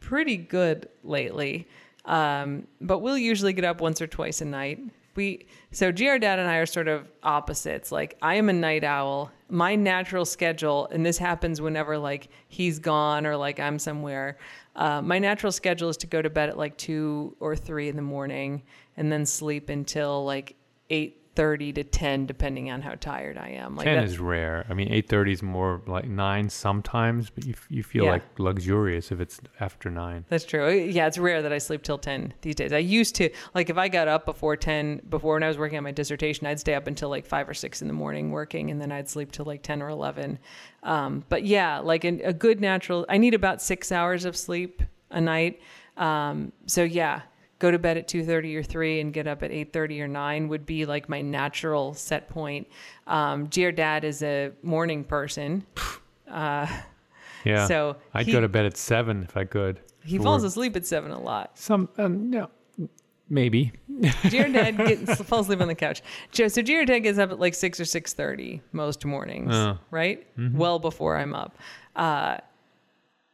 pretty good lately, um, but we'll usually get up once or twice a night. We so GR Dad and I are sort of opposites. Like I am a night owl. My natural schedule, and this happens whenever like he's gone or like I'm somewhere. Uh, my natural schedule is to go to bed at like two or three in the morning, and then sleep until like eight thirty to ten, depending on how tired I am. Like Ten that- is rare. I mean, eight thirty is more like nine sometimes, but you you feel Yeah. like luxurious if it's after nine. That's true. Yeah, it's rare that I sleep till 10 these days. I used to, like, if I got up before 10, before when I was working on my dissertation, I'd stay up until like 5 or 6 in the morning working, and then I'd sleep till like 10 or 11. Um, but yeah, like an, a good natural, I need about six hours of sleep a night. Um, so yeah, go to bed at 2.30 or 3 and get up at 8.30 or 9 would be like my natural set point. Um, GR Dad is a morning person. Uh, Yeah. So I'd he- go to bed at seven if I could. he For falls asleep at 7 a lot. Some um, no, maybe. GR Dad gets falls asleep on the couch. So GR Dad gets up at like six or six thirty most mornings, Uh. right? Well before I'm up. Uh,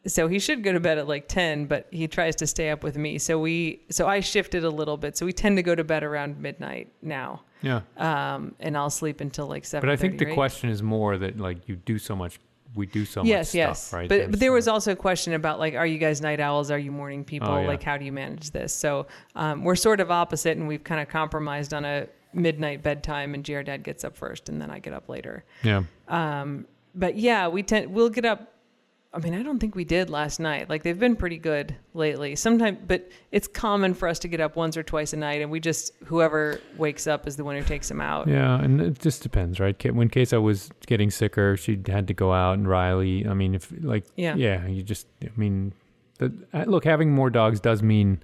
so he should go to bed at like 10 but he tries to stay up with me so we so i shifted a little bit so we tend to go to bed around midnight now Yeah. um and i'll sleep until like 7 But I think the question is more that like you do so much. We do so yes much yes stuff, right? but, There's but there so- was also a question about like are you guys night owls are you morning people Oh, yeah. like how do you manage this so um, we're sort of opposite and we've kind of compromised on a midnight bedtime and gr dad gets up first and then i get up later yeah. um, but yeah, we tend we'll get up. I mean, I don't think we did last night. Like they've been pretty good lately. Sometimes, but it's common for us to get up once or twice a night, and we just whoever wakes up is the one who takes them out. Yeah, and it just depends, right? When Queso was getting sicker, she had to go out, and Riley. I mean, if like, Yeah. yeah, you just, I mean, the, uh, look, having more dogs does mean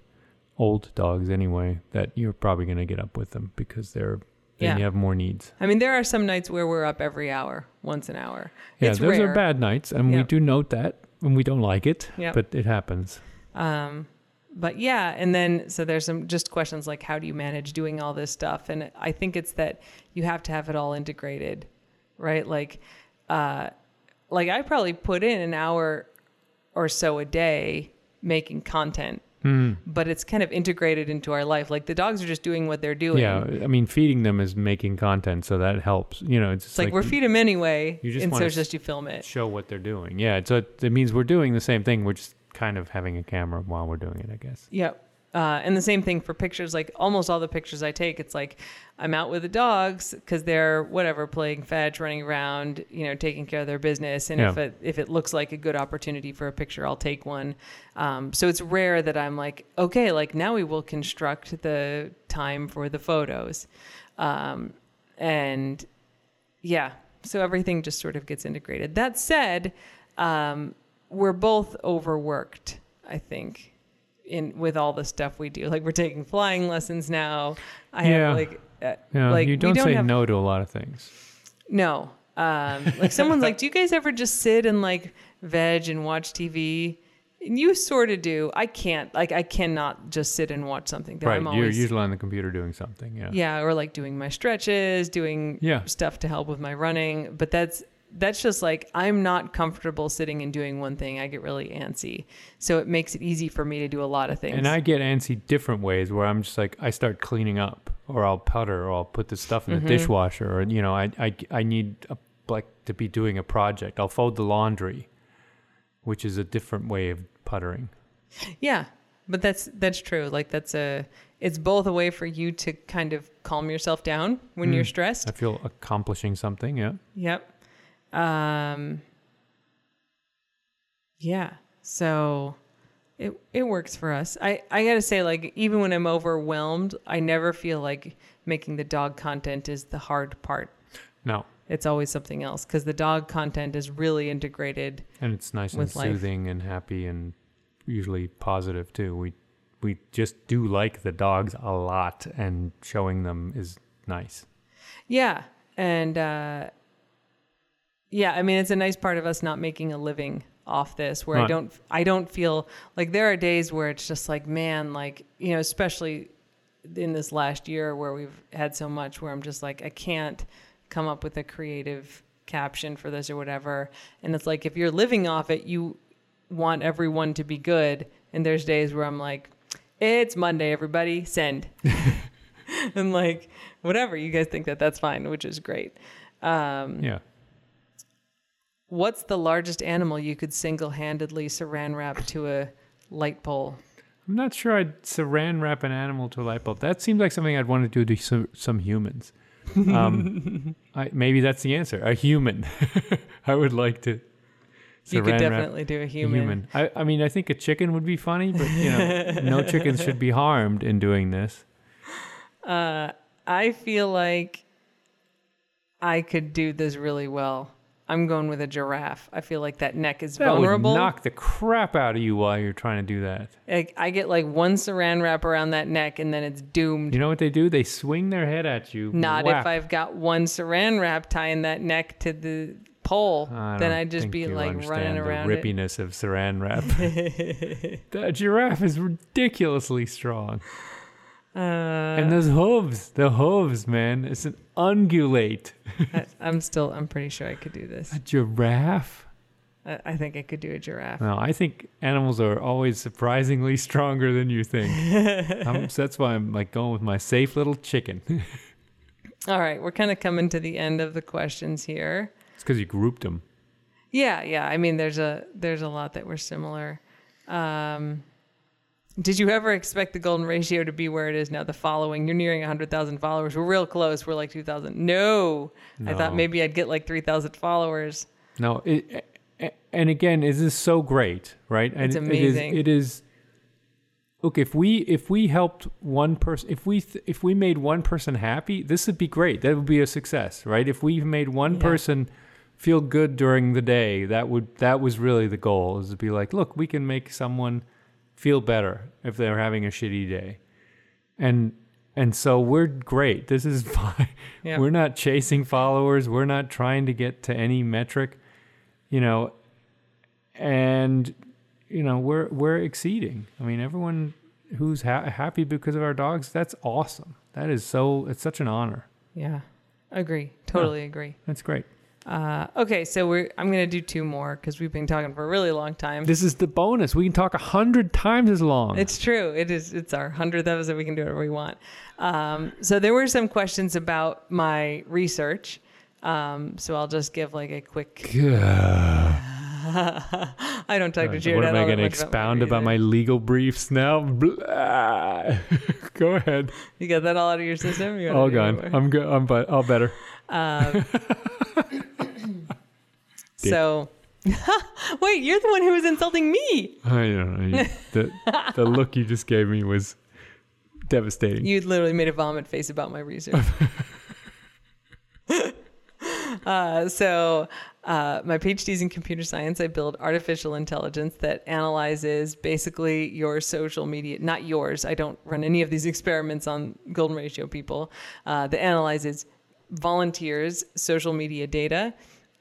old dogs anyway. That you're probably going to get up with them because they're then Yeah. you have more needs. I mean, there are some nights where we're up every hour, once an hour. Yeah, it's those rare. are bad nights, and we do note that, and we don't like it, Yep. but it happens. Um, but yeah, and then so there's some just questions like how do you manage doing all this stuff? And I think it's that you have to have it all integrated, right? Like, uh, like I probably put in an hour or so a day making content, Hmm. but it's kind of integrated into our life. Like the dogs are just doing what they're doing. Yeah, I mean, feeding them is making content, so that helps. You know, it's, It's like, we're feed them anyway, you just and so just you film it. show what they're doing. Yeah, so it, it means we're doing the same thing. We're just kind of having a camera while we're doing it, I guess. Yep. Uh, and the same thing for pictures. Like almost all the pictures I take, it's like I'm out with the dogs because they're whatever playing fetch, running around, you know, taking care of their business. And if it if it looks like a good opportunity for a picture, I'll take one. Um, so it's rare that I'm like, okay, like now we will construct the time for the photos, um, and yeah, so everything just sort of gets integrated. That said, um, we're both overworked. I think in with all the stuff we do. Like we're taking flying lessons now. I Yeah. have like uh, Yeah, like you don't, don't say have no to a lot of things. no. Um, like someone's like, do you guys ever just sit and like veg and watch TV? And you sort of do. I can't. Like I cannot just sit and watch something. Though right, I'm you're usually on the computer doing something. Yeah. yeah, or like doing my stretches, doing Yeah. stuff to help with my running. But that's that's just like I'm not comfortable sitting and doing one thing. I get really antsy, so it makes it easy for me to do a lot of things. And I get antsy different ways where I'm just like I start cleaning up or I'll putter or I'll put the stuff in the Mhm. dishwasher or you know I I I need a, like to be doing a project. I'll fold the laundry, which is a different way of puttering. Yeah, but that's that's true. Like that's a it's both a way for you to kind of calm yourself down when Mm. you're stressed. I feel accomplishing something. Yeah. Yep. Um Yeah. So it it works for us. I I got to say like even when I'm overwhelmed, I never feel like making the dog content is the hard part. No. It's always something else cuz the dog content is really integrated. And it's nice and life. soothing and happy and usually positive too. We we just do like the dogs a lot and showing them is nice. Yeah. And uh yeah, I mean it's a nice part of us not making a living off this where I don't I don't feel like there are days where it's just like man like you know especially in this last year where we've had so much where I'm just like I can't come up with a creative caption for this or whatever. And it's like if you're living off it you want everyone to be good. And there's days where I'm like it's Monday everybody send. And like whatever you guys think that that's fine which is great. Um Yeah. What's the largest animal you could single-handedly saran wrap to a light pole? I'm not sure I'd saran wrap an animal to a light bulb. That seems like something I'd want to do to some, some humans. Um, I, maybe that's the answer. A human. I would like to. you could definitely do a a human. human. I, I mean, I think a chicken would be funny, but you know, no chickens should be harmed in doing this. Uh, I feel like I could do this really well. I'm going with a giraffe. I feel like that neck is That vulnerable. would knock the crap out of you while you're trying to do that. like I get like one saran wrap around that neck and then it's doomed. You know what they do? They swing their head at you. Not whap. if I've got one saran wrap tying that neck to the pole. I then I'd just be like running the around it. rippiness of saran wrap. that giraffe is ridiculously strong. Uh, and those hooves, the hooves, man, it's an ungulate. I, I'm still, I'm pretty sure I could do this. A giraffe? I, I think I could do a giraffe. No, I think animals are always surprisingly stronger than you think. So that's why I'm like going with my safe little chicken. All right, we're kind of coming to the end of the questions here. It's because you grouped them. Yeah, yeah. I mean, there's a there's a lot that were similar. Um, did you ever expect the golden ratio to be where it is now? The following, you're nearing 100,000 followers. We're real close. We're like 2,000. No, I thought maybe I'd get like 3,000 followers. No, it, and again, this is so great, right? And It's it is- amazing. It is. Look, if we if we helped one person, if we th- if we made one person happy, this would be great. That would be a success, right? If we made one Yeah. person feel good during the day, that would that was really the goal. Is to be like, look, we can make someone feel better if they're having a shitty day, and and so we're great. This is fine. Yeah. We're not chasing followers. We're not trying to get to any metric, you know, and you know we're we're exceeding. I mean, everyone who's ha- happy because of our dogs, that's awesome. That is so. It's such an honor. Yeah, agree. Totally agree. That's great. Uh, okay, so we're I'm gonna do two more because we've been talking for a really long time. This is the bonus. We can talk a hundred times as long. It's true. It is. It's our hundredth episode. We can do whatever we want. Um, so there were some questions about my research. Um, so I'll just give like a quick. I don't talk to Jared. what am I going to expound about my legal briefs now? Go ahead. You got that all out of your system. You All gone. I'm good. I'm but all better. Um, so, wait, you're the one who was insulting me. I don't know. The the look you just gave me was devastating. You literally made a vomit face about my research. uh, so, uh, my PhD is in computer science. I build artificial intelligence that analyzes basically your social media, not yours. I don't run any of these experiments on golden ratio people. Uh, that analyzes volunteers' social media data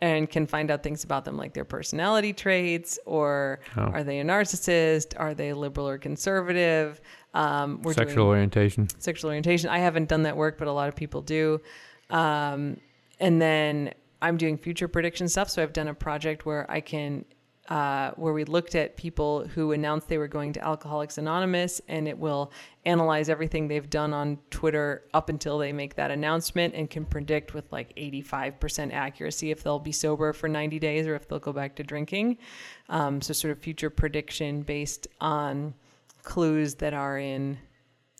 and can find out things about them like their personality traits or Oh. are they a narcissist? Are they liberal or conservative? Um, we're doing- Sexual orientation. sexual orientation. I haven't done that work, but a lot of people do. Um, and then I'm doing future prediction stuff. So I've done a project where I can, uh, where we looked at people who announced they were going to Alcoholics Anonymous, and it will analyze everything they've done on Twitter up until they make that announcement and can predict with like 85% accuracy if they'll be sober for 90 days or if they'll go back to drinking. Um, so sort of future prediction based on clues that are in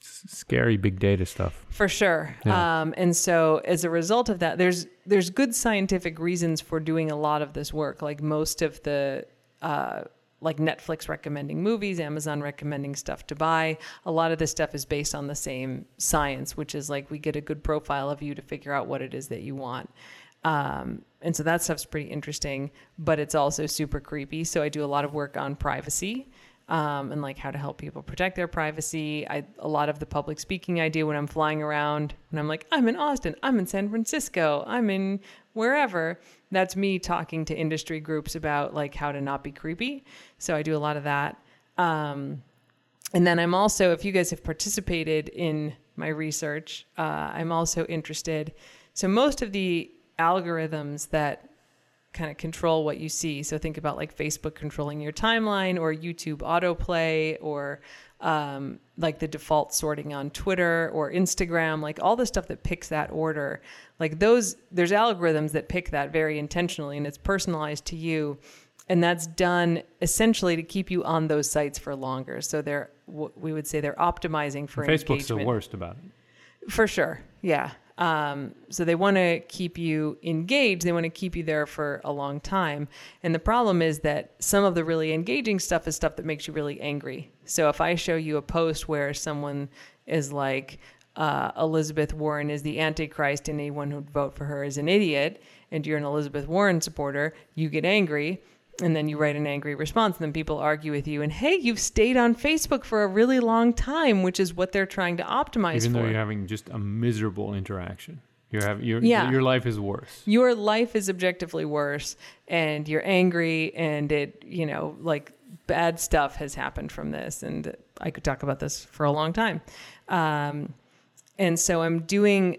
Scary big data stuff. for sure. Yeah. Um, and so as a result of that, there's there's good scientific reasons for doing a lot of this work. Like most of the uh, like Netflix recommending movies, Amazon recommending stuff to buy. A lot of this stuff is based on the same science, which is like we get a good profile of you to figure out what it is that you want. Um, and so that stuff's pretty interesting, but it's also super creepy. So I do a lot of work on privacy um, and like how to help people protect their privacy. I a lot of the public speaking I do when I'm flying around and I'm like, I'm in Austin, I'm in San Francisco, I'm in wherever. That's me talking to industry groups about like how to not be creepy. So I do a lot of that. Um, and then I'm also, if you guys have participated in my research, uh, I'm also interested. So most of the algorithms that kind of control what you see. So think about like Facebook controlling your timeline or YouTube autoplay or um, like the default sorting on Twitter or Instagram, like all the stuff that picks that order. Like those, there's algorithms that pick that very intentionally and it's personalized to you. And that's done essentially to keep you on those sites for longer. So they're, we would say they're optimizing for Facebook's the worst about it. For sure. Yeah. Um, so they want to keep you engaged. They want to keep you there for a long time. And the problem is that some of the really engaging stuff is stuff that makes you really angry. So if I show you a post where someone is like, uh, Elizabeth Warren is the Antichrist and anyone who'd vote for her is an idiot, and you're an Elizabeth Warren supporter, you get angry and then you write an angry response and then people argue with you and hey you've stayed on facebook for a really long time which is what they're trying to optimize Even for though you're having just a miserable interaction, you're having your Yeah. your life is worse. your life is objectively worse and you're angry and it you know like bad stuff has happened from this and i could talk about this for a long time um, and so i'm doing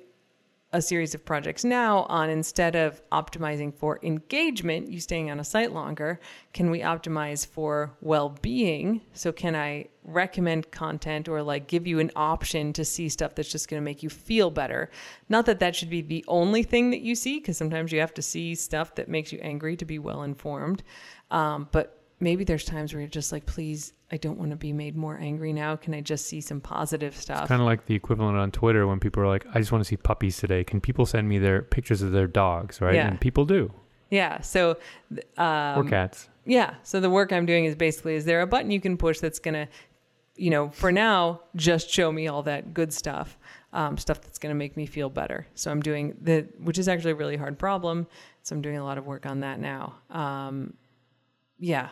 a series of projects now on instead of optimizing for engagement, you staying on a site longer, can we optimize for well being? So, can I recommend content or like give you an option to see stuff that's just going to make you feel better? Not that that should be the only thing that you see, because sometimes you have to see stuff that makes you angry to be well informed. Um, but maybe there's times where you're just like, please, I don't want to be made more angry now. Can I just see some positive stuff? It's Kind of like the equivalent on Twitter when people are like, I just want to see puppies today. Can people send me their pictures of their dogs, right? Yeah. And people do. yeah. So, um, or cats. Yeah. So the work I'm doing is basically is there a button you can push that's going to, you know, for now, just show me all that good stuff, um, stuff that's going to make me feel better. So I'm doing the, which is actually a really hard problem. So I'm doing a lot of work on that now. Um, yeah.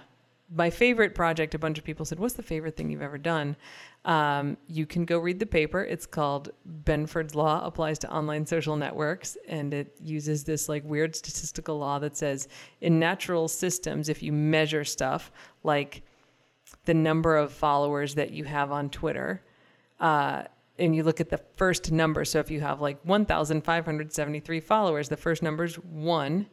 My favorite project, a bunch of people said, What's the favorite thing you've ever done? Um, you can go read the paper. It's called Benford's Law Applies to Online Social Networks. And it uses this like weird statistical law that says in natural systems, if you measure stuff like the number of followers that you have on Twitter, uh, and you look at the first number. So if you have like 1,573 followers, the first number is one,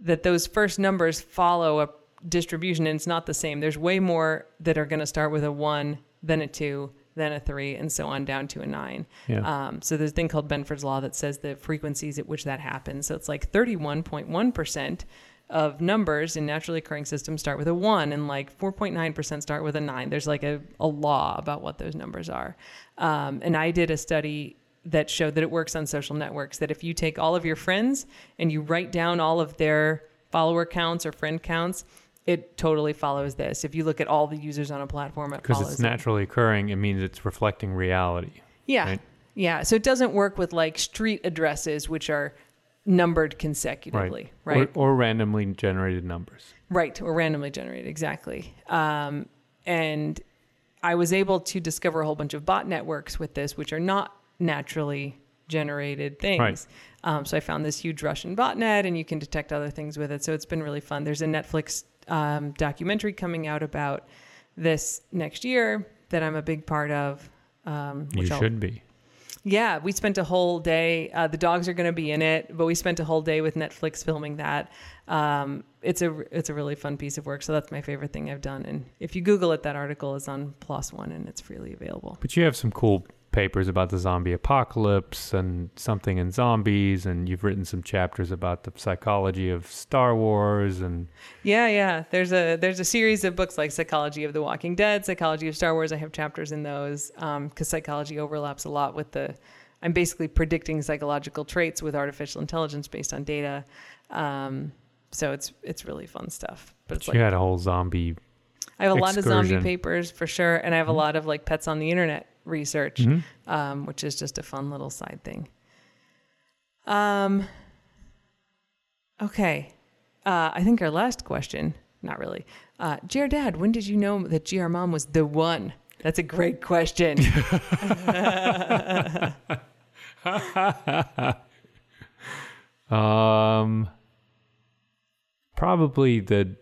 that those first numbers follow a distribution and it's not the same. There's way more that are going to start with a one, then a two, then a three, and so on down to a nine. Yeah. Um, so there's a thing called Benford's Law that says the frequencies at which that happens. So it's like 31.1% of numbers in naturally occurring systems start with a one, and like 4.9% start with a nine. There's like a, a law about what those numbers are. Um, and I did a study that showed that it works on social networks, that if you take all of your friends and you write down all of their follower counts or friend counts, it totally follows this. If you look at all the users on a platform, it Because it's it. naturally occurring, it means it's reflecting reality. Yeah. right? Yeah. So it doesn't work with like street addresses, which are numbered consecutively, right? Or, or randomly generated numbers. Right, or randomly generated, exactly. Um, and I was able to discover a whole bunch of bot networks with this, which are not naturally generated things. Right. Um, so I found this huge Russian botnet, and you can detect other things with it. So it's been really fun. There's a Netflix um, documentary coming out about this next year that I'm a big part of. Um, You which I'll- should be. yeah, we spent a whole day. Uh, the dogs are going to be in it, but we spent a whole day with Netflix filming that. Um, it's a it's a really fun piece of work. So that's my favorite thing I've done. And if you Google it, that article is on PLOS ONE and it's freely available. But you have some cool papers about the zombie apocalypse and something in zombies, and you've written some chapters about the psychology of Star Wars and Yeah, yeah. There's a there's a series of books like Psychology of the Walking Dead, Psychology of Star Wars. I have chapters in those um, because psychology overlaps a lot with the. I'm basically predicting psychological traits with artificial intelligence based on data. Um, so it's it's really fun stuff. But it's you like had a whole zombie. I have a lot of zombie papers for sure, and I have a lot of like pets on the internet research, Mhm. um, which is just a fun little side thing. Um. Okay, uh, I think our last question, not really. Uh, GR Dad, when did you know that GR Mom was the one? That's a great question. Um, probably the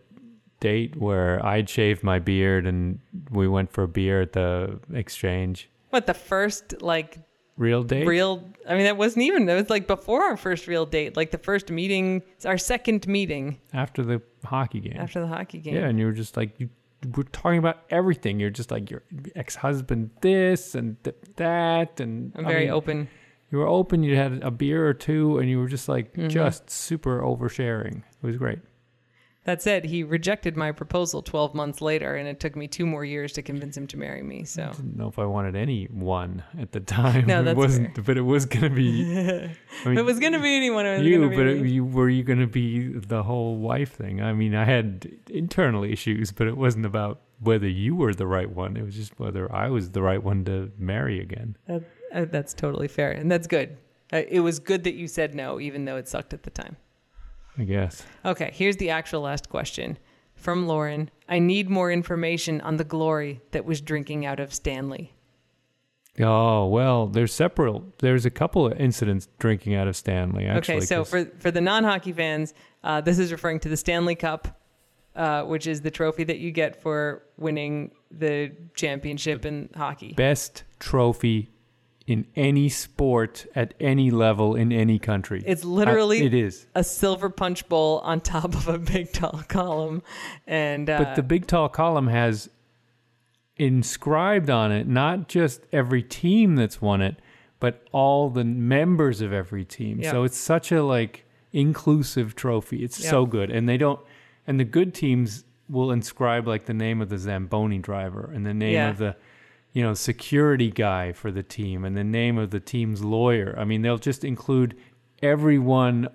date where I'd shaved my beard and we went for a beer at the exchange. what the first like Real date? real? I mean, that wasn't even. It was like before our first real date, like the first meeting, our second meeting After the hockey game. after the hockey game. Yeah, and you were just like you we're talking about everything. You're just like your ex-husband this and th- that and I'm I very mean, open. You were open, you had a beer or two and you were just like Mhm. just super oversharing. It was great. That said, he rejected my proposal 12 months later, and it took me two more years to convince him to marry me. So, I didn't know if I wanted any one at the time. No, it that's wasn't but it was going to be I mean, it was going to be anyone, it was you, but it, you were you going to be the whole wife thing? I mean, I had internal issues, but it wasn't about whether you were the right one. It was just whether I was the right one to marry again. That, uh, that's totally fair, and that's good. Uh, it was good that you said no, even though it sucked at the time. I guess. Okay, here's the actual last question from Lauren. I need more information on the glory that was drinking out of Stanley. Oh well, there's several. There's a couple of incidents drinking out of Stanley. Actually, okay, so 'cause- for for the non-hockey fans, uh, this is referring to the Stanley Cup, uh, which is the trophy that you get for winning the championship in hockey. best trophy in any sport at any level in any country. It's literally Uh, it is. a silver punch bowl on top of a big tall column, and uh, But the big tall column has inscribed on it not just every team that's won it, but all the members of every team. Yeah. So it's such a like inclusive trophy. It's so good. And they don't and the good teams will inscribe like the name of the Zamboni driver and the name Yeah. of the you know security guy for the team and the name of the team's lawyer. I mean, they'll just include everyone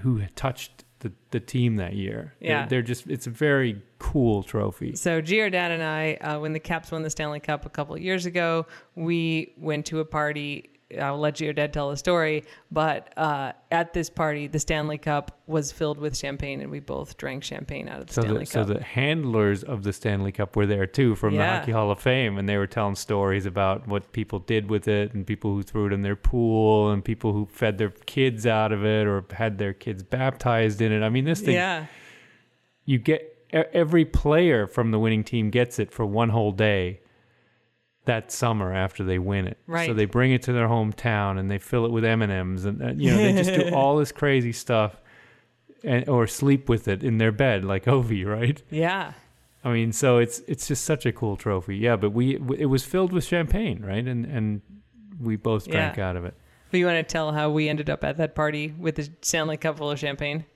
who touched the, the team that year. They're- Yeah. they're just it's a very cool trophy. So GR Dad and I, uh, when the Caps won the Stanley Cup a couple of years ago, we went to a party. I'll let your dad tell the story, but uh, at this party, the Stanley Cup was filled with champagne, and we both drank champagne out of the So Stanley the, so Cup. the handlers of the Stanley Cup were there too from the Hockey Hall of Fame, and they were telling stories about what people did with it, and people who threw it in their pool, and people who fed their kids out of it, or had their kids baptized in it. I mean, this thing yeah, you get every player from the winning team gets it for one whole day that summer after they win it. So they bring it to their hometown and they fill it with M and M's, and uh, you know they just do all this crazy stuff, and or sleep with it in their bed like Ovi, right? yeah. I mean, so it's it's just such a cool trophy. Yeah, but we it was filled with champagne, right? And and we both drank Yeah. out of it. But you want to tell how we ended up at that party with the Stanley Cup full of champagne?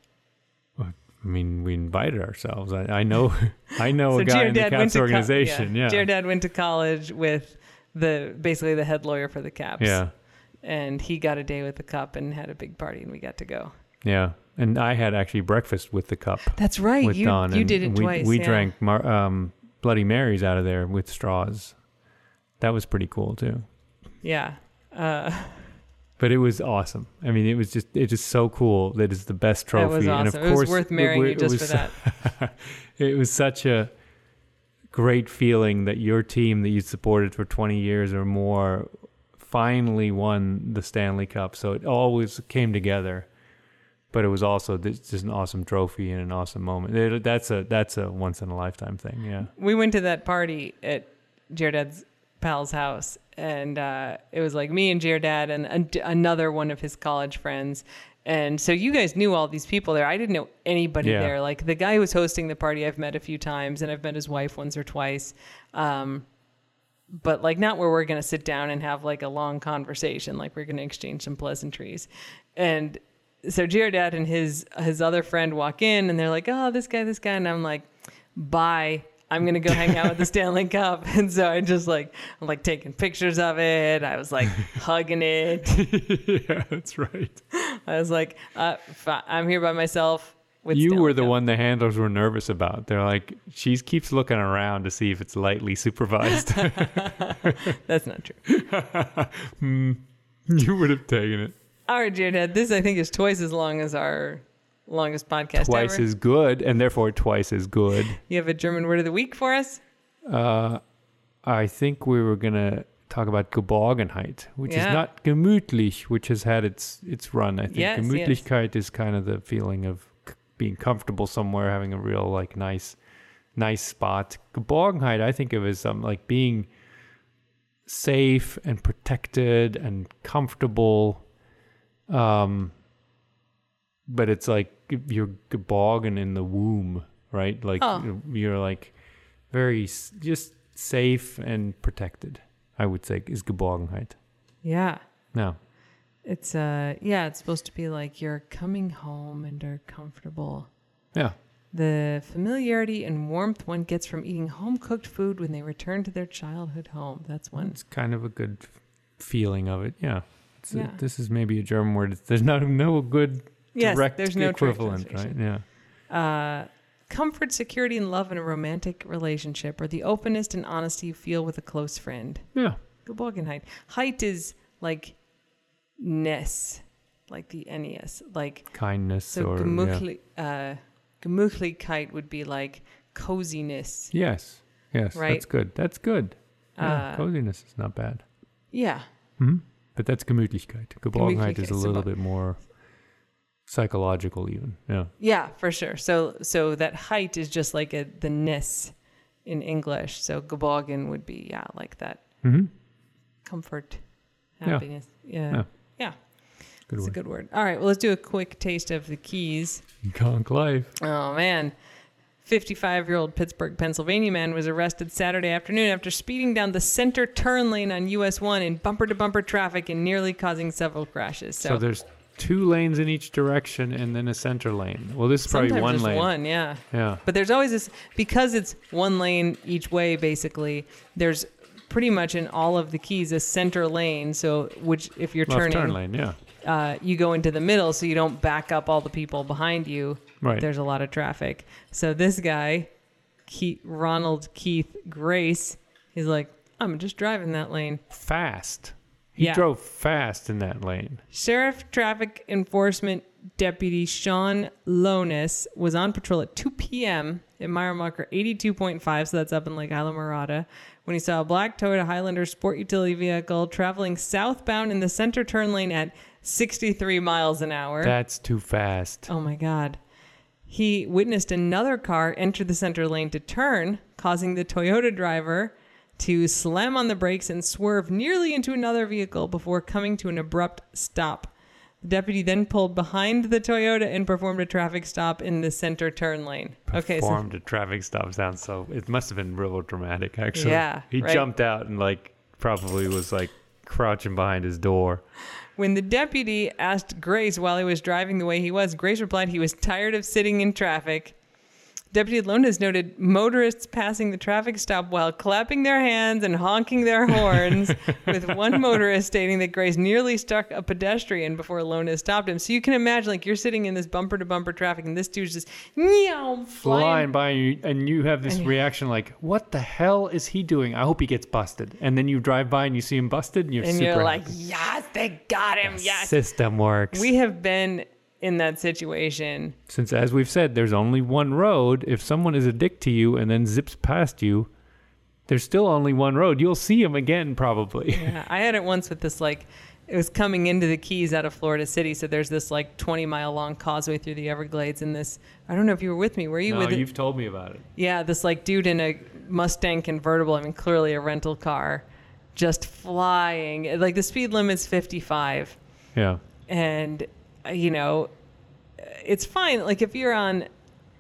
I mean, we invited ourselves. I, I know, I know a so guy in the Caps to co- organization. yeah, GR Dad went to college with the basically the head lawyer for the Caps. yeah, and he got a day with the cup and had a big party, and we got to go. yeah. And I had actually breakfast with the cup That's right. with you Don. you did it we, twice. We yeah. drank Mar- um, Bloody Marys out of there with straws. That was pretty cool too. Yeah. Uh, But it was awesome. I mean, it was just it is so cool that it's the best trophy. that was awesome. And of it course, was worth marrying it you just was for that. it was such a great feeling that your team that you supported for 20 years or more finally won the Stanley Cup. So it always came together. But it was also just an awesome trophy and an awesome moment. It- that's a that's a once in a lifetime thing. Yeah. We went to that party at Jared's pal's house, and uh, it was like me and GR Dad and an- another one of his college friends. And so you guys knew all these people there. I didn't know anybody Yeah. there. Like the guy who was hosting the party, I've met a few times, and I've met his wife once or twice. Um, but like not where we're going to sit down and have like a long conversation like we're going to exchange some pleasantries and so GR Dad and his his other friend walk in and they're like oh this guy this guy and i'm like bye i'm going to go hang out with the stanley cup and so i just like i'm like taking pictures of it i was like hugging it yeah, that's right. i was like uh, i'm here by myself with you Stanley were the Cup. one the handlers were nervous about. They're like, she keeps looking around to see if it's lightly supervised. that's not true you would have taken it. all right GR Dad, this i think is twice as long as our longest podcast Twice ever. as good, and therefore twice as good. You have a German word of the week for us? Uh, I think we were gonna talk about Geborgenheit, which Yeah. is not gemütlich, which has had its its run. I think Yes, yes. Gemütlichkeit is kind of the feeling of c- being comfortable somewhere, having a real like nice, nice spot. Geborgenheit, I think of as something like being safe and protected and comfortable. Um, but it's like you're geborgen in the womb, right? Like Oh. you're like very just safe and protected. I would say is Geborgenheit. Yeah. No, It's uh yeah, it's supposed to be like you're coming home and are comfortable. yeah, The familiarity and warmth one gets from eating home cooked food when they return to their childhood home. That's one. it's kind of a good feeling of it. Yeah, it's a- Yeah. this is maybe a German word. There's no no good Yes, direct there's no equivalent, right? Yeah, Uh comfort, security, and love in a romantic relationship or the openness and honesty you feel with a close friend. yeah, Geborgenheit. Height is like ness, like the NES. Like kindness So or yeah. gemütlich, uh, Gemütlichkeit would be like coziness. yes, yes, Right. that's good. That's good. Yeah, Uh, coziness is not bad. Yeah. hmm But that's Gemütlichkeit. Geborgenheit is a Gemütlichkeit, so little bit more psychological, even. Yeah. Yeah, for sure. So so that height is just like a the ness in English. So geborgen would be yeah, like that hmm comfort. Happiness. Yeah. Yeah. Yeah. Good It's a good word. All right. Well, let's do a quick taste of the keys. Conch life. Oh, man. 55 year old Pittsburgh, Pennsylvania man was arrested Saturday afternoon after speeding down the center turn lane on US 1 in bumper to bumper traffic and nearly causing several crashes. So, So, there's two lanes in each direction and then a center lane. Well, this is probably sometimes one lane. one, yeah. Yeah. But there's always this because it's one lane each way basically. There's pretty much in all of the keys a center lane. So which if you're Left turning, turn lane. Yeah. uh, you go into the middle so you don't back up all the people behind you. Right. There's a lot of traffic. So this guy, Keith, Ronald Keith Grace, he's like, I'm just driving that lane. Fast. He Yeah. drove fast in that lane. Sheriff Traffic Enforcement Deputy Sean Lonis was on patrol at 2 p.m. at mile marker 82.5, so that's up in Lake Islamorada, when he saw a black Toyota Highlander sport utility vehicle traveling southbound in the center turn lane at 63 miles an hour. That's too fast. oh my God. He witnessed another car enter the center lane to turn, causing the Toyota driver to slam on the brakes and swerve nearly into another vehicle before coming to an abrupt stop. The deputy then pulled behind the Toyota and performed a traffic stop in the center turn lane. Okay, so Performed a traffic stop sounds so. It must have been real dramatic, actually. Yeah, He right. jumped out and like probably was like crouching behind his door. when the deputy asked Grace while he was driving the way he was, Grace replied he was tired of sitting in traffic. Deputy Lonas noted motorists passing the traffic stop while clapping their hands and honking their horns, with one motorist stating that Grace nearly struck a pedestrian before Lonas stopped him. So you can imagine, like, you're sitting in this bumper to bumper traffic, and this dude's just meow, Flying flying. by you, and you have this reaction like, "What the hell is he doing? I hope he gets busted." And then you drive by and you see him busted, and you're And super you're like, happy. yes, they got him, yes. System works. We have been in that situation. Since, as we've said, there's only one road. If someone is a dick to you and then zips past you, there's still only one road. You'll see him again, probably. Yeah, I had it once with this like it was coming into the Keys out of Florida City, so there's this like 20 mile long causeway through the Everglades, and this I don't know if you were with me. Were you no, with it? you've told me about it. Yeah, this like dude in a Mustang convertible. I mean, clearly a rental car, just flying. Like the speed limit's 55, Yeah. and Uh, you know, uh, it's fine. Like if you're on.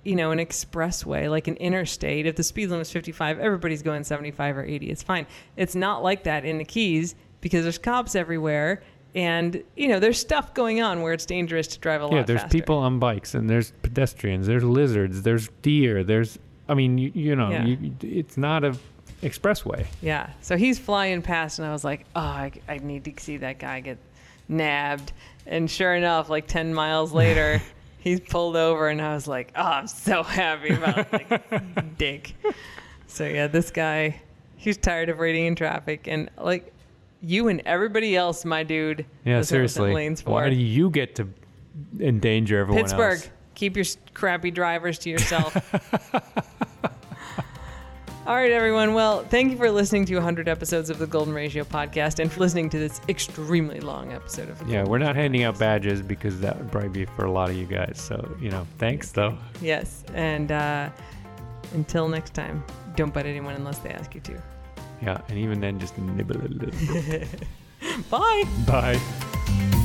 You know, an expressway, like an interstate, if the speed limit is 55, everybody's going 75 or 80. It's fine. It's not like that in the Keys because there's cops everywhere, and you know, there's stuff going on where it's dangerous to drive a lot Yeah, there's faster. people on bikes and there's pedestrians, there's lizards, there's deer, there's I mean, you, you know, Yeah. you, it's not a expressway. Yeah. So he's flying past, and I was like, oh, I, I need to see that guy get nabbed. And sure enough, like 10 miles later, he's pulled over, and I was like, oh, I'm so happy about like, Dick. So yeah, this guy, he's tired of waiting in traffic, and like you and everybody else, my dude. Yeah, that's what the seriously. Lanes for. Why do you get to endanger everyone Pittsburgh, else? keep your crappy drivers to yourself. All right, everyone. Well, thank you for listening to 100 episodes of the Golden Ratio podcast and for listening to this extremely long episode of the Yeah, Golden we're not Ratio handing out badges because that would probably be for a lot of you guys. So, you know, thanks though. Yes. And uh, until next time, don't bite anyone unless they ask you to. Yeah, and even then just nibble a little. Bye. Bye.